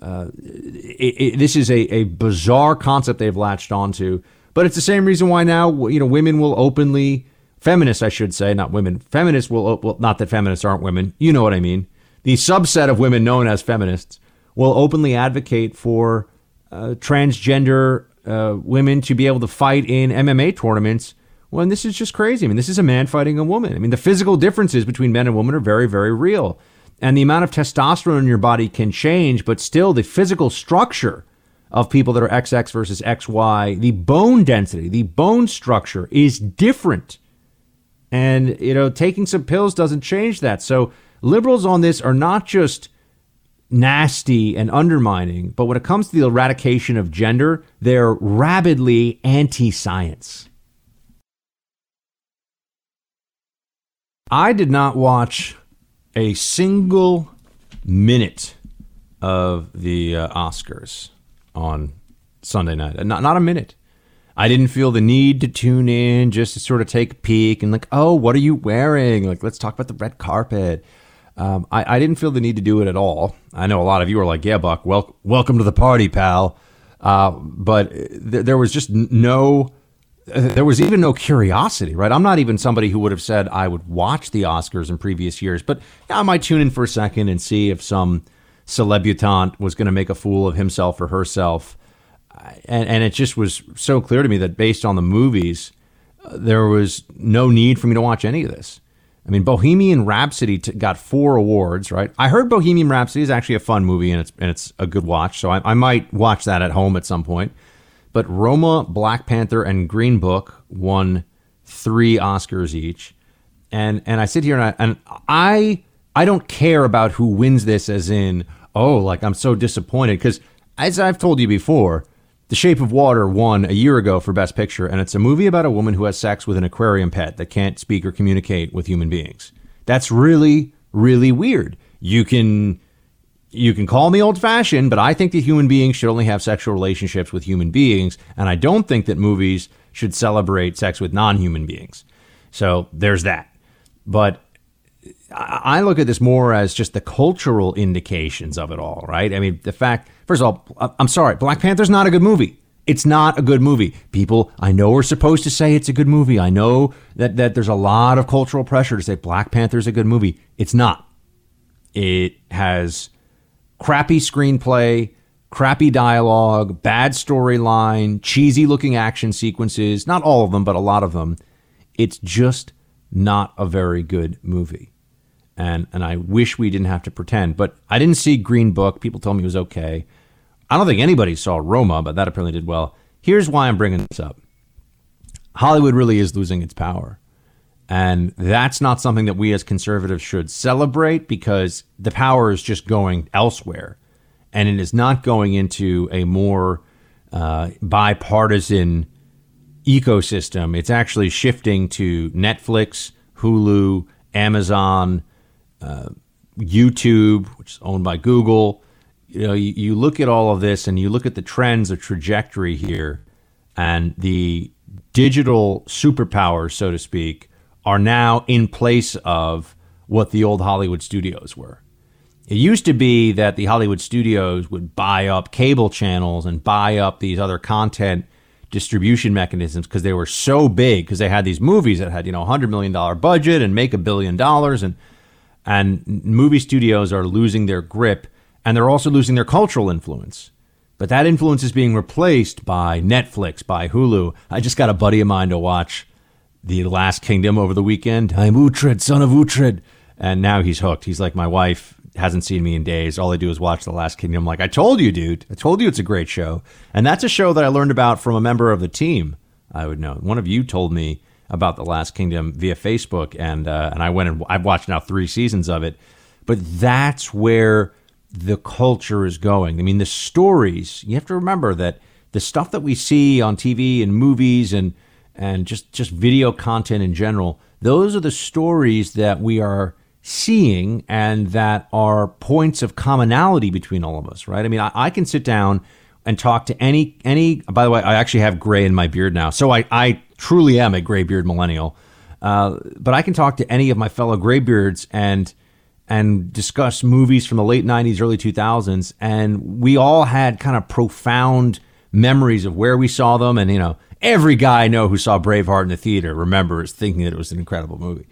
Uh, it, it, this is a, a bizarre concept they've latched onto, but it's the same reason why now you know women will openly feminists, I should say, not women. Feminists will, well, not that feminists aren't women. You know what I mean. The subset of women known as feminists will openly advocate for uh, transgender uh, women to be able to fight in MMA tournaments. Well, this is just crazy. I mean, this is a man fighting a woman. I mean, the physical differences between men and women are very, very real. And the amount of testosterone in your body can change, but still the physical structure of people that are XX versus XY, the bone density, the bone structure is different and, you know, taking some pills doesn't change that. So liberals on this are not just nasty and undermining, but when it comes to the eradication of gender, they're rabidly anti science. I did not watch a single minute of the uh, Oscars on Sunday night. Not, not a minute. I didn't feel the need to tune in just to sort of take a peek and like, oh, what are you wearing? Like, let's talk about the red carpet. Um, I, I, didn't feel the need to do it at all. I know a lot of you are like, yeah, Buck, wel- welcome to the party, pal. Uh, but th- there was just no, there was even no curiosity, right? I'm not even somebody who would have said I would watch the Oscars in previous years, but I might tune in for a second and see if some celebutante was going to make a fool of himself or herself and, and it just was so clear to me that based on the movies, uh, there was no need for me to watch any of this. I mean, Bohemian Rhapsody t- got four awards, right? I heard Bohemian Rhapsody is actually a fun movie and it's and it's a good watch, so I, I might watch that at home at some point. But Roma, Black Panther, and Green Book won three Oscars each, and and I sit here and I and I I don't care about who wins this, as in oh, like I'm so disappointed because as I've told you before, the Shape of Water won a year ago for Best Picture, and it's a movie about a woman who has sex with an aquarium pet that can't speak or communicate with human beings. That's really really weird. You can you can call me old fashioned, but I think that human beings should only have sexual relationships with human beings, and I don't think that movies should celebrate sex with non-human beings. So there's that. But I look at this more as just the cultural indications of it all, right? I mean, the fact, first of all, I'm sorry, Black Panther's not a good movie. It's not a good movie. People, I know are supposed to say it's a good movie. I know that, that there's a lot of cultural pressure to say Black Panther's a good movie. It's not. It has crappy screenplay, crappy dialogue, bad storyline, cheesy looking action sequences. Not all of them, but a lot of them. It's just not a very good movie. And and I wish we didn't have to pretend. But I didn't see Green Book. People told me it was okay. I don't think anybody saw Roma, but that apparently did well. Here's why I'm bringing this up. Hollywood really is losing its power. And that's not something that we as conservatives should celebrate because the power is just going elsewhere. And it is not going into a more uh, bipartisan ecosystem. It's actually shifting to Netflix, Hulu, Amazon, uh, YouTube, which is owned by Google. You know, you, you look at all of this and you look at the trends, the trajectory here, and the digital superpowers, so to speak, are now in place of what the old Hollywood studios were. It used to be that the Hollywood studios would buy up cable channels and buy up these other content distribution mechanisms because they were so big because they had these movies that had you know a hundred million dollar budget and make a billion dollars and and movie studios are losing their grip and they're also losing their cultural influence. But that influence is being replaced by Netflix, by Hulu. I just got a buddy of mine to watch The Last Kingdom over the weekend. I'm Uhtred, son of Uhtred. And now he's hooked. He's like my wife hasn't seen me in days. All I do is watch The Last Kingdom. I'm like, I told you, dude. I told you it's a great show. And that's a show that I learned about from a member of the team. I would know. One of you told me about The Last Kingdom via Facebook, and uh, and I went and I've watched now three seasons of it. But that's where the culture is going. I mean, the stories. You have to remember that the stuff that we see on TV and movies and and just just video content in general. Those are the stories that we are seeing and that are points of commonality between all of us, right? I mean, I, I, can sit down and talk to any any. By the way, I actually have gray in my beard now, so I I truly am a graybeard millennial. Uh, but I can talk to any of my fellow graybeards and and discuss movies from the late '90s, early 2000s, and we all had kind of profound memories of where we saw them, and you know, every guy I know who saw Braveheart in the theater remembers thinking that it was an incredible movie.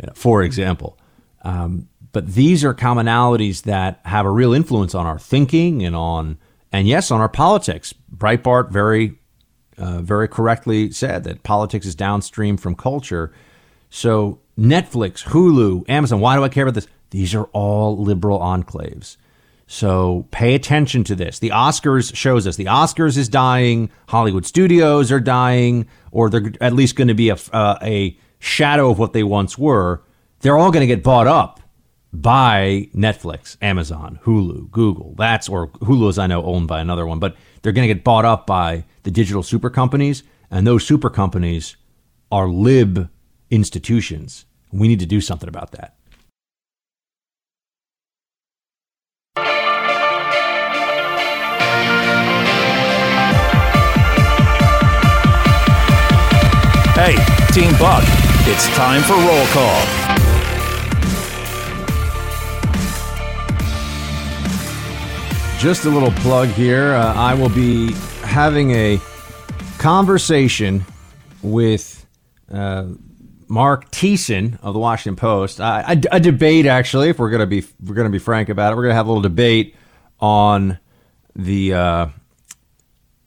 You know, for example. Um, but these are commonalities that have a real influence on our thinking and on, and yes, on our politics. Breitbart very, uh, very correctly said that politics is downstream from culture. So Netflix, Hulu, Amazon, why do I care about this? These are all liberal enclaves. So pay attention to this. The Oscars shows us the Oscars is dying, Hollywood studios are dying, or they're at least going to be a, uh, a shadow of what they once were they're all going to get bought up by Netflix, Amazon, Hulu, Google. That's or Hulu is I know owned by another one, but they're going to get bought up by the digital super companies, and those super companies are lib institutions. We need to do something about that. Hey, Team Buck, it's time for roll call. Just a little plug here. Uh, I will be having a conversation with uh, Mark Thiessen of the Washington Post. Uh, a, a, debate, actually, if we're gonna be we're gonna be frank about it. We're gonna have a little debate on the uh,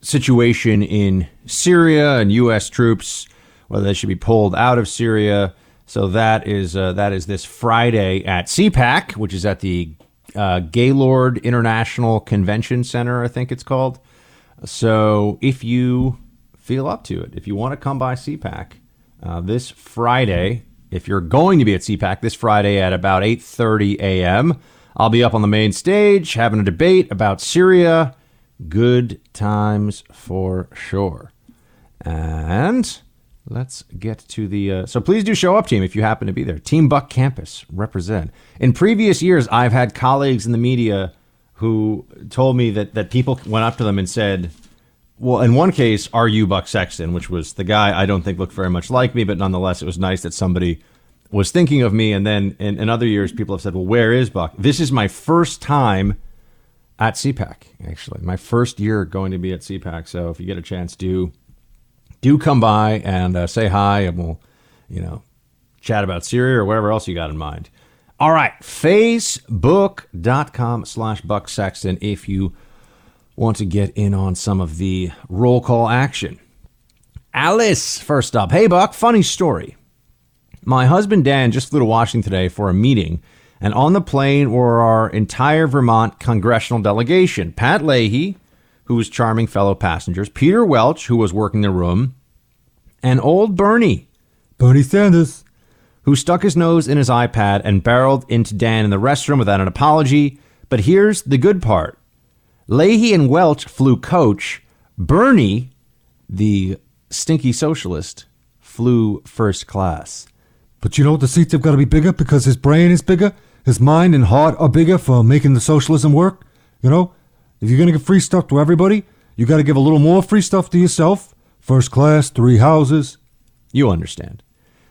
situation in Syria and U.S. troops, whether they should be pulled out of Syria. So that is uh, that is this Friday at CPAC, which is at the uh, Gaylord International Convention Center, I think it's called. So if you feel up to it, if you want to come by CPAC uh, this Friday, if you're going to be at CPAC this Friday at about 8:30 a.m., I'll be up on the main stage having a debate about Syria. Good times for sure. And let's get to the. Uh, so please do show up, team, if you happen to be there. Team Buck Campus represent. In previous years, I've had colleagues in the media who told me that that people went up to them and said, "Well, in one case, are you Buck Sexton?" Which was the guy I don't think looked very much like me, but nonetheless, it was nice that somebody was thinking of me. And then in, in other years, people have said, "Well, where is Buck?" This is my first time at CPAC. Actually, my first year going to be at CPAC. So if you get a chance, do do come by and uh, say hi, and we'll, you know, chat about Syria or whatever else you got in mind. All right, facebook.com slash Buck Sexton if you want to get in on some of the roll call action. Alice, first up. Hey, Buck, funny story. My husband Dan just flew to Washington today for a meeting, and on the plane were our entire Vermont congressional delegation Pat Leahy, who was charming fellow passengers, Peter Welch, who was working the room, and old Bernie, Bernie Sanders, who stuck his nose in his iPad and barreled into Dan in the restroom without an apology. But here's the good part Leahy and Welch flew coach. Bernie, the stinky socialist, flew first class. But you know, the seats have got to be bigger because his brain is bigger, his mind and heart are bigger for making the socialism work. You know, if you're going to give free stuff to everybody, you got to give a little more free stuff to yourself. First class, three houses. You understand.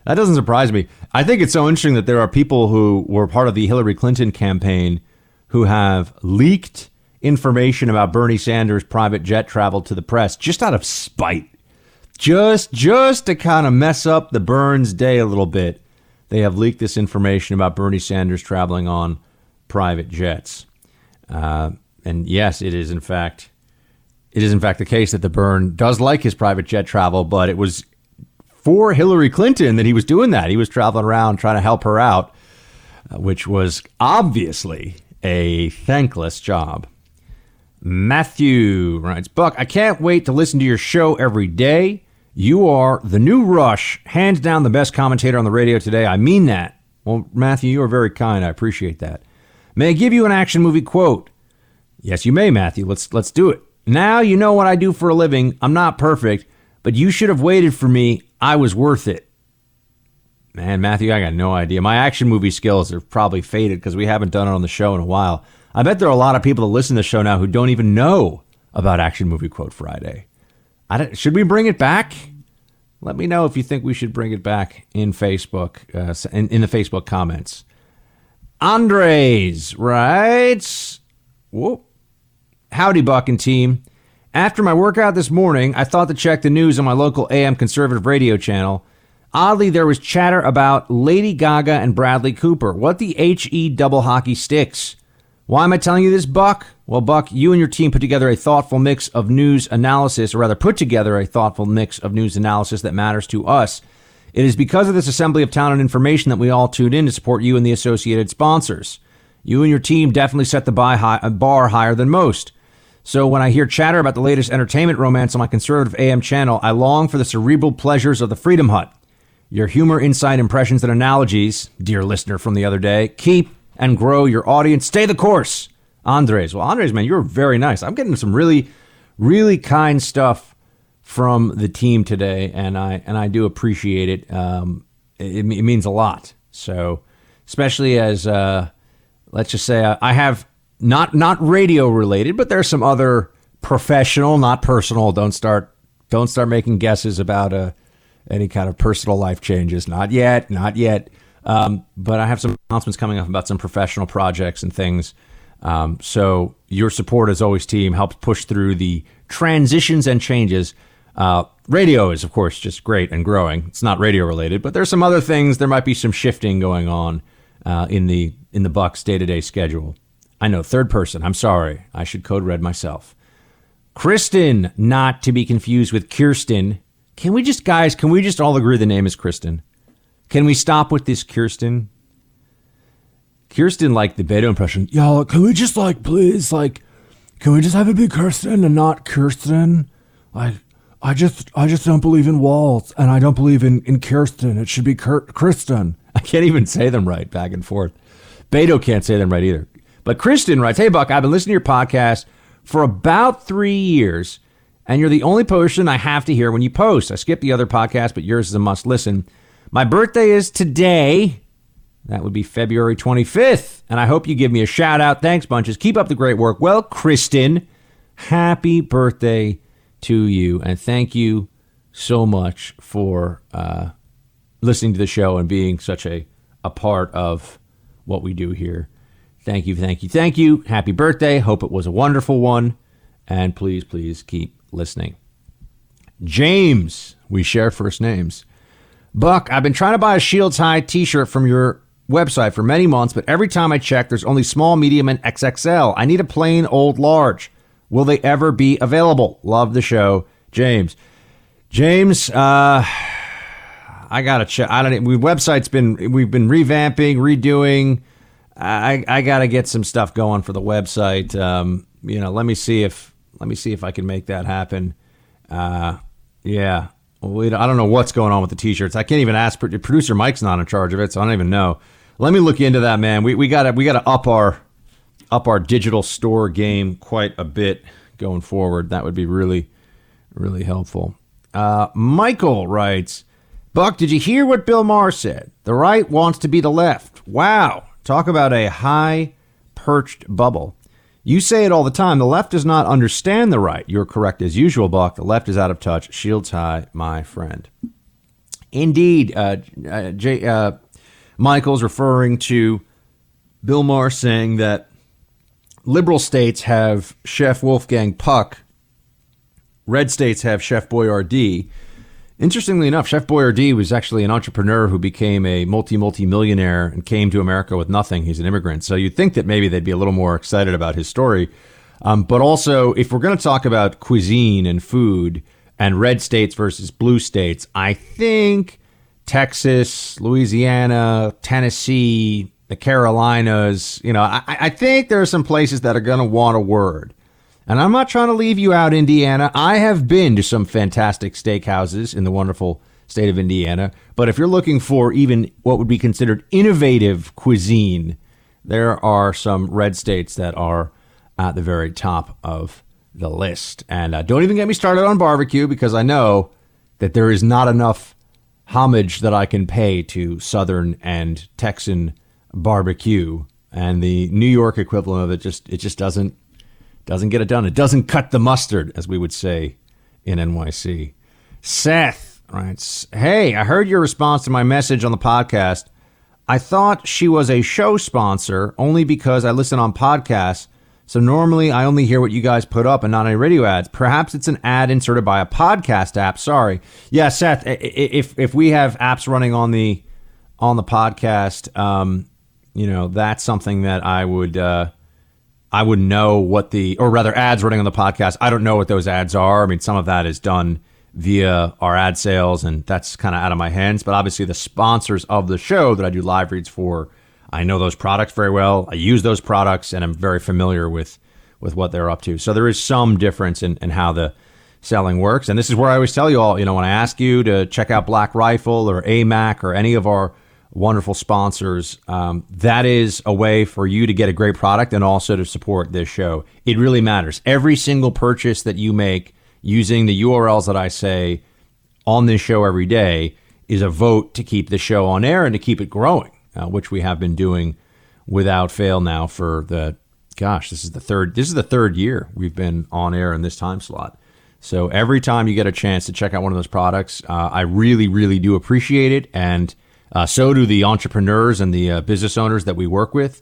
That doesn't surprise me. I think it's so interesting that there are people who were part of the Hillary Clinton campaign who have leaked information about Bernie Sanders' private jet travel to the press just out of spite. Just just to kind of mess up the Burns day a little bit. They have leaked this information about Bernie Sanders traveling on private jets. Uh, and yes, it is in fact it is in fact the case that the Bern does like his private jet travel, but it was for Hillary Clinton that he was doing that. He was traveling around trying to help her out, uh, which was obviously a thankless job. Matthew writes, Buck, I can't wait to listen to your show every day. You are the new Rush, hands down the best commentator on the radio today. I mean that. Well, Matthew, you are very kind. I appreciate that. May I give you an action movie quote? Yes, you may, Matthew. Let's let's do it. Now you know what I do for a living. I'm not perfect, but you should have waited for me. I was worth it. Man, Matthew, I got no idea. My action movie skills are probably faded because we haven't done it on the show in a while. I bet there are a lot of people that listen to the show now who don't even know about Action Movie Quote Friday. should we bring it back? Let me know if you think we should bring it back in Facebook, uh, in, in the Facebook comments. Andres writes, Whoop. Howdy, Buck and team. After my workout this morning, I thought to check the news on my local AM conservative radio channel. Oddly, there was chatter about Lady Gaga and Bradley Cooper. What the HE double hockey sticks? Why am I telling you this, Buck? Well, Buck, you and your team put together a thoughtful mix of news analysis, or rather, put together a thoughtful mix of news analysis that matters to us. It is because of this assembly of talent and information that we all tuned in to support you and the associated sponsors. You and your team definitely set the bar higher than most. So when I hear chatter about the latest entertainment romance on my conservative AM channel, I long for the cerebral pleasures of the Freedom Hut. Your humor, insight, impressions, and analogies, dear listener from the other day, keep and grow your audience. Stay the course. Andres. Well, Andres, man, you're very nice. I'm getting some really, really kind stuff from the team today, and I and I do appreciate it. Um, it, it means a lot. So, especially as uh, let's just say I, I have not not radio related, but there's some other professional, not personal. Don't start don't start making guesses about uh, any kind of personal life changes. Not yet, not yet. Um, but I have some announcements coming up about some professional projects and things. Um, so your support, as always, team, helps push through the transitions and changes. Uh, radio is, of course, just great and growing. It's not radio related, but there's some other things. There might be some shifting going on uh, in the in the Bucks day to day schedule. I know, third person. I'm sorry. I should code red myself. Kristen, not to be confused with Kirsten. Can we just, guys, can we just all agree the name is Kristen? Can we stop with this Kirsten? Kirsten, like the Beto impression. Y'all, can we just, like, please, like, can we just have it be Kirsten and not Kirsten? Like, I just, I just don't believe in walls, and I don't believe in in Kirsten. It should be Kurt, Kristen. [LAUGHS] I can't even say them right back and forth. Beto can't say them right either. But Kristen writes, Hey, Buck, I've been listening to your podcast for about three years, and you're the only person I have to hear when you post. I skip the other podcast, but yours is a must listen. My birthday is today. That would be February 25th. And I hope you give me a shout out. Thanks, bunches. Keep up the great work. Well, Kristen, happy birthday to you. And thank you so much for uh, listening to the show and being such a, a part of what we do here. Thank you, thank you, thank you. Happy birthday. Hope it was a wonderful one. And please, please keep listening. James, we share first names. Buck, I've been trying to buy a Shields High t shirt from your website for many months, but every time I check, there's only small, medium, and XXL. I need a plain old large. Will they ever be available? Love the show, James. James, uh, I gotta check. I don't. We website's been we've been revamping, redoing. I I gotta get some stuff going for the website. Um, you know, let me see if let me see if I can make that happen. Uh, yeah. I don't know what's going on with the t-shirts. I can't even ask. Producer Mike's not in charge of it, so I don't even know. Let me look into that, man. We we gotta we gotta up our up our digital store game quite a bit going forward. That would be really really helpful. Uh, Michael writes, Buck, did you hear what Bill Maher said? The right wants to be the left. Wow. Talk about a high perched bubble. You say it all the time. The left does not understand the right. You're correct as usual, Buck. The left is out of touch. Shields high, my friend. Indeed, uh, uh, J, uh, Michael's referring to Bill Maher saying that liberal states have Chef Wolfgang Puck, red states have Chef Boyardee. Interestingly enough, Chef Boyardee was actually an entrepreneur who became a multi multi millionaire and came to America with nothing. He's an immigrant, so you'd think that maybe they'd be a little more excited about his story. Um, but also, if we're going to talk about cuisine and food and red states versus blue states, I think Texas, Louisiana, Tennessee, the Carolinas, you know, I, I think there are some places that are going to want a word. And I'm not trying to leave you out, Indiana. I have been to some fantastic steakhouses in the wonderful state of Indiana. But if you're looking for even what would be considered innovative cuisine, there are some red states that are at the very top of the list. And uh, don't even get me started on barbecue because I know that there is not enough homage that I can pay to Southern and Texan barbecue. And the New York equivalent of it just it just doesn't doesn't get it done. It doesn't cut the mustard, as we would say in NYC. Seth writes, Hey, I heard your response to my message on the podcast. I thought she was a show sponsor only because I listen on podcasts. So normally I only hear what you guys put up and not any radio ads. Perhaps it's an ad inserted by a podcast app. Sorry. Yeah, Seth, if if we have apps running on the on the podcast, um, you know, that's something that I would uh, I would know what the, or rather, ads running on the podcast. I don't know what those ads are. I mean, some of that is done via our ad sales, and that's kind of out of my hands. But obviously, the sponsors of the show that I do live reads for, I know those products very well. I use those products, and I'm very familiar with with what they're up to. So there is some difference in, in how the selling works. And this is where I always tell you all, you know, when I ask you to check out Black Rifle or AMAC or any of our wonderful sponsors. Um, that is a way for you to get a great product and also to support this show. It really matters. Every single purchase that you make using the URLs that I say on this show every day is a vote to keep the show on air and to keep it growing, uh, which we have been doing without fail now for the gosh, this is the third this is the third year we've been on air in this time slot. So every time you get a chance to check out one of those products, uh, I really, really do appreciate it and uh, so do the entrepreneurs and the uh, business owners that we work with.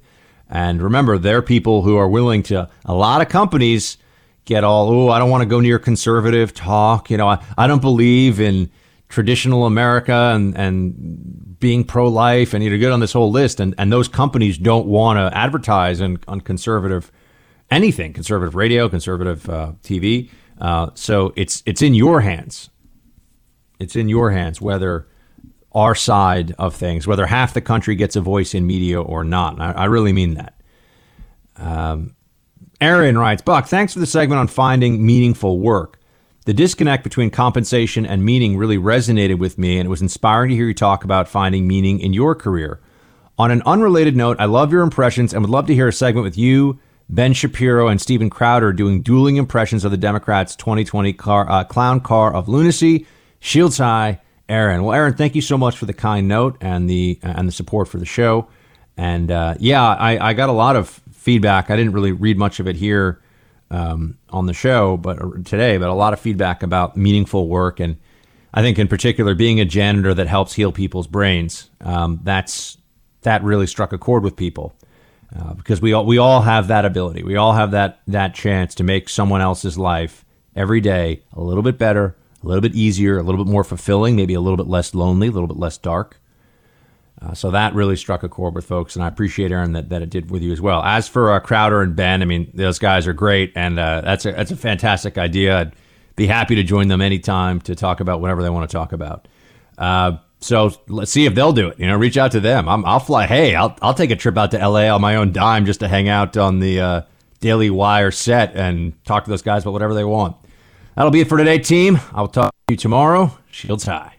And remember, they're people who are willing to, a lot of companies get all, oh, I don't want to go near conservative talk. You know, I, I don't believe in traditional America and, and being pro life and you're good on this whole list. And, and those companies don't want to advertise on, on conservative anything, conservative radio, conservative uh, TV. Uh, so it's, it's in your hands. It's in your hands whether our side of things, whether half the country gets a voice in media or not. I, I, really mean that. Um, Aaron writes, Buck, thanks for the segment on finding meaningful work. The disconnect between compensation and meaning really resonated with me, and it was inspiring to hear you talk about finding meaning in your career. On an unrelated note, I love your impressions and would love to hear a segment with you, Ben Shapiro and Steven Crowder doing dueling impressions of the Democrats' 2020 car, uh, clown car of lunacy. Shields high, Aaron. Well, Aaron, thank you so much for the kind note and the and the support for the show. And uh, yeah, I, I got a lot of feedback. I didn't really read much of it here um, on the show, but uh, today, but a lot of feedback about meaningful work and I think in particular being a janitor that helps heal people's brains. Um, that's that really struck a chord with people uh, because we all we all have that ability. We all have that that chance to make someone else's life every day a little bit better, a little bit easier, a little bit more fulfilling, maybe a little bit less lonely, a little bit less dark. Uh, so that really struck a chord with folks, and I appreciate Aaron that, that it did with you as well. As for uh, Crowder and Ben, I mean those guys are great, and uh, that's a that's a fantastic idea. I'd be happy to join them anytime to talk about whatever they want to talk about. Uh, so let's see if they'll do it. You know, reach out to them. i will fly. Hey, I'll I'll take a trip out to L.A. on my own dime just to hang out on the uh, Daily Wire set and talk to those guys about whatever they want. That'll be it for today, team. I'll talk to you tomorrow. Shields high.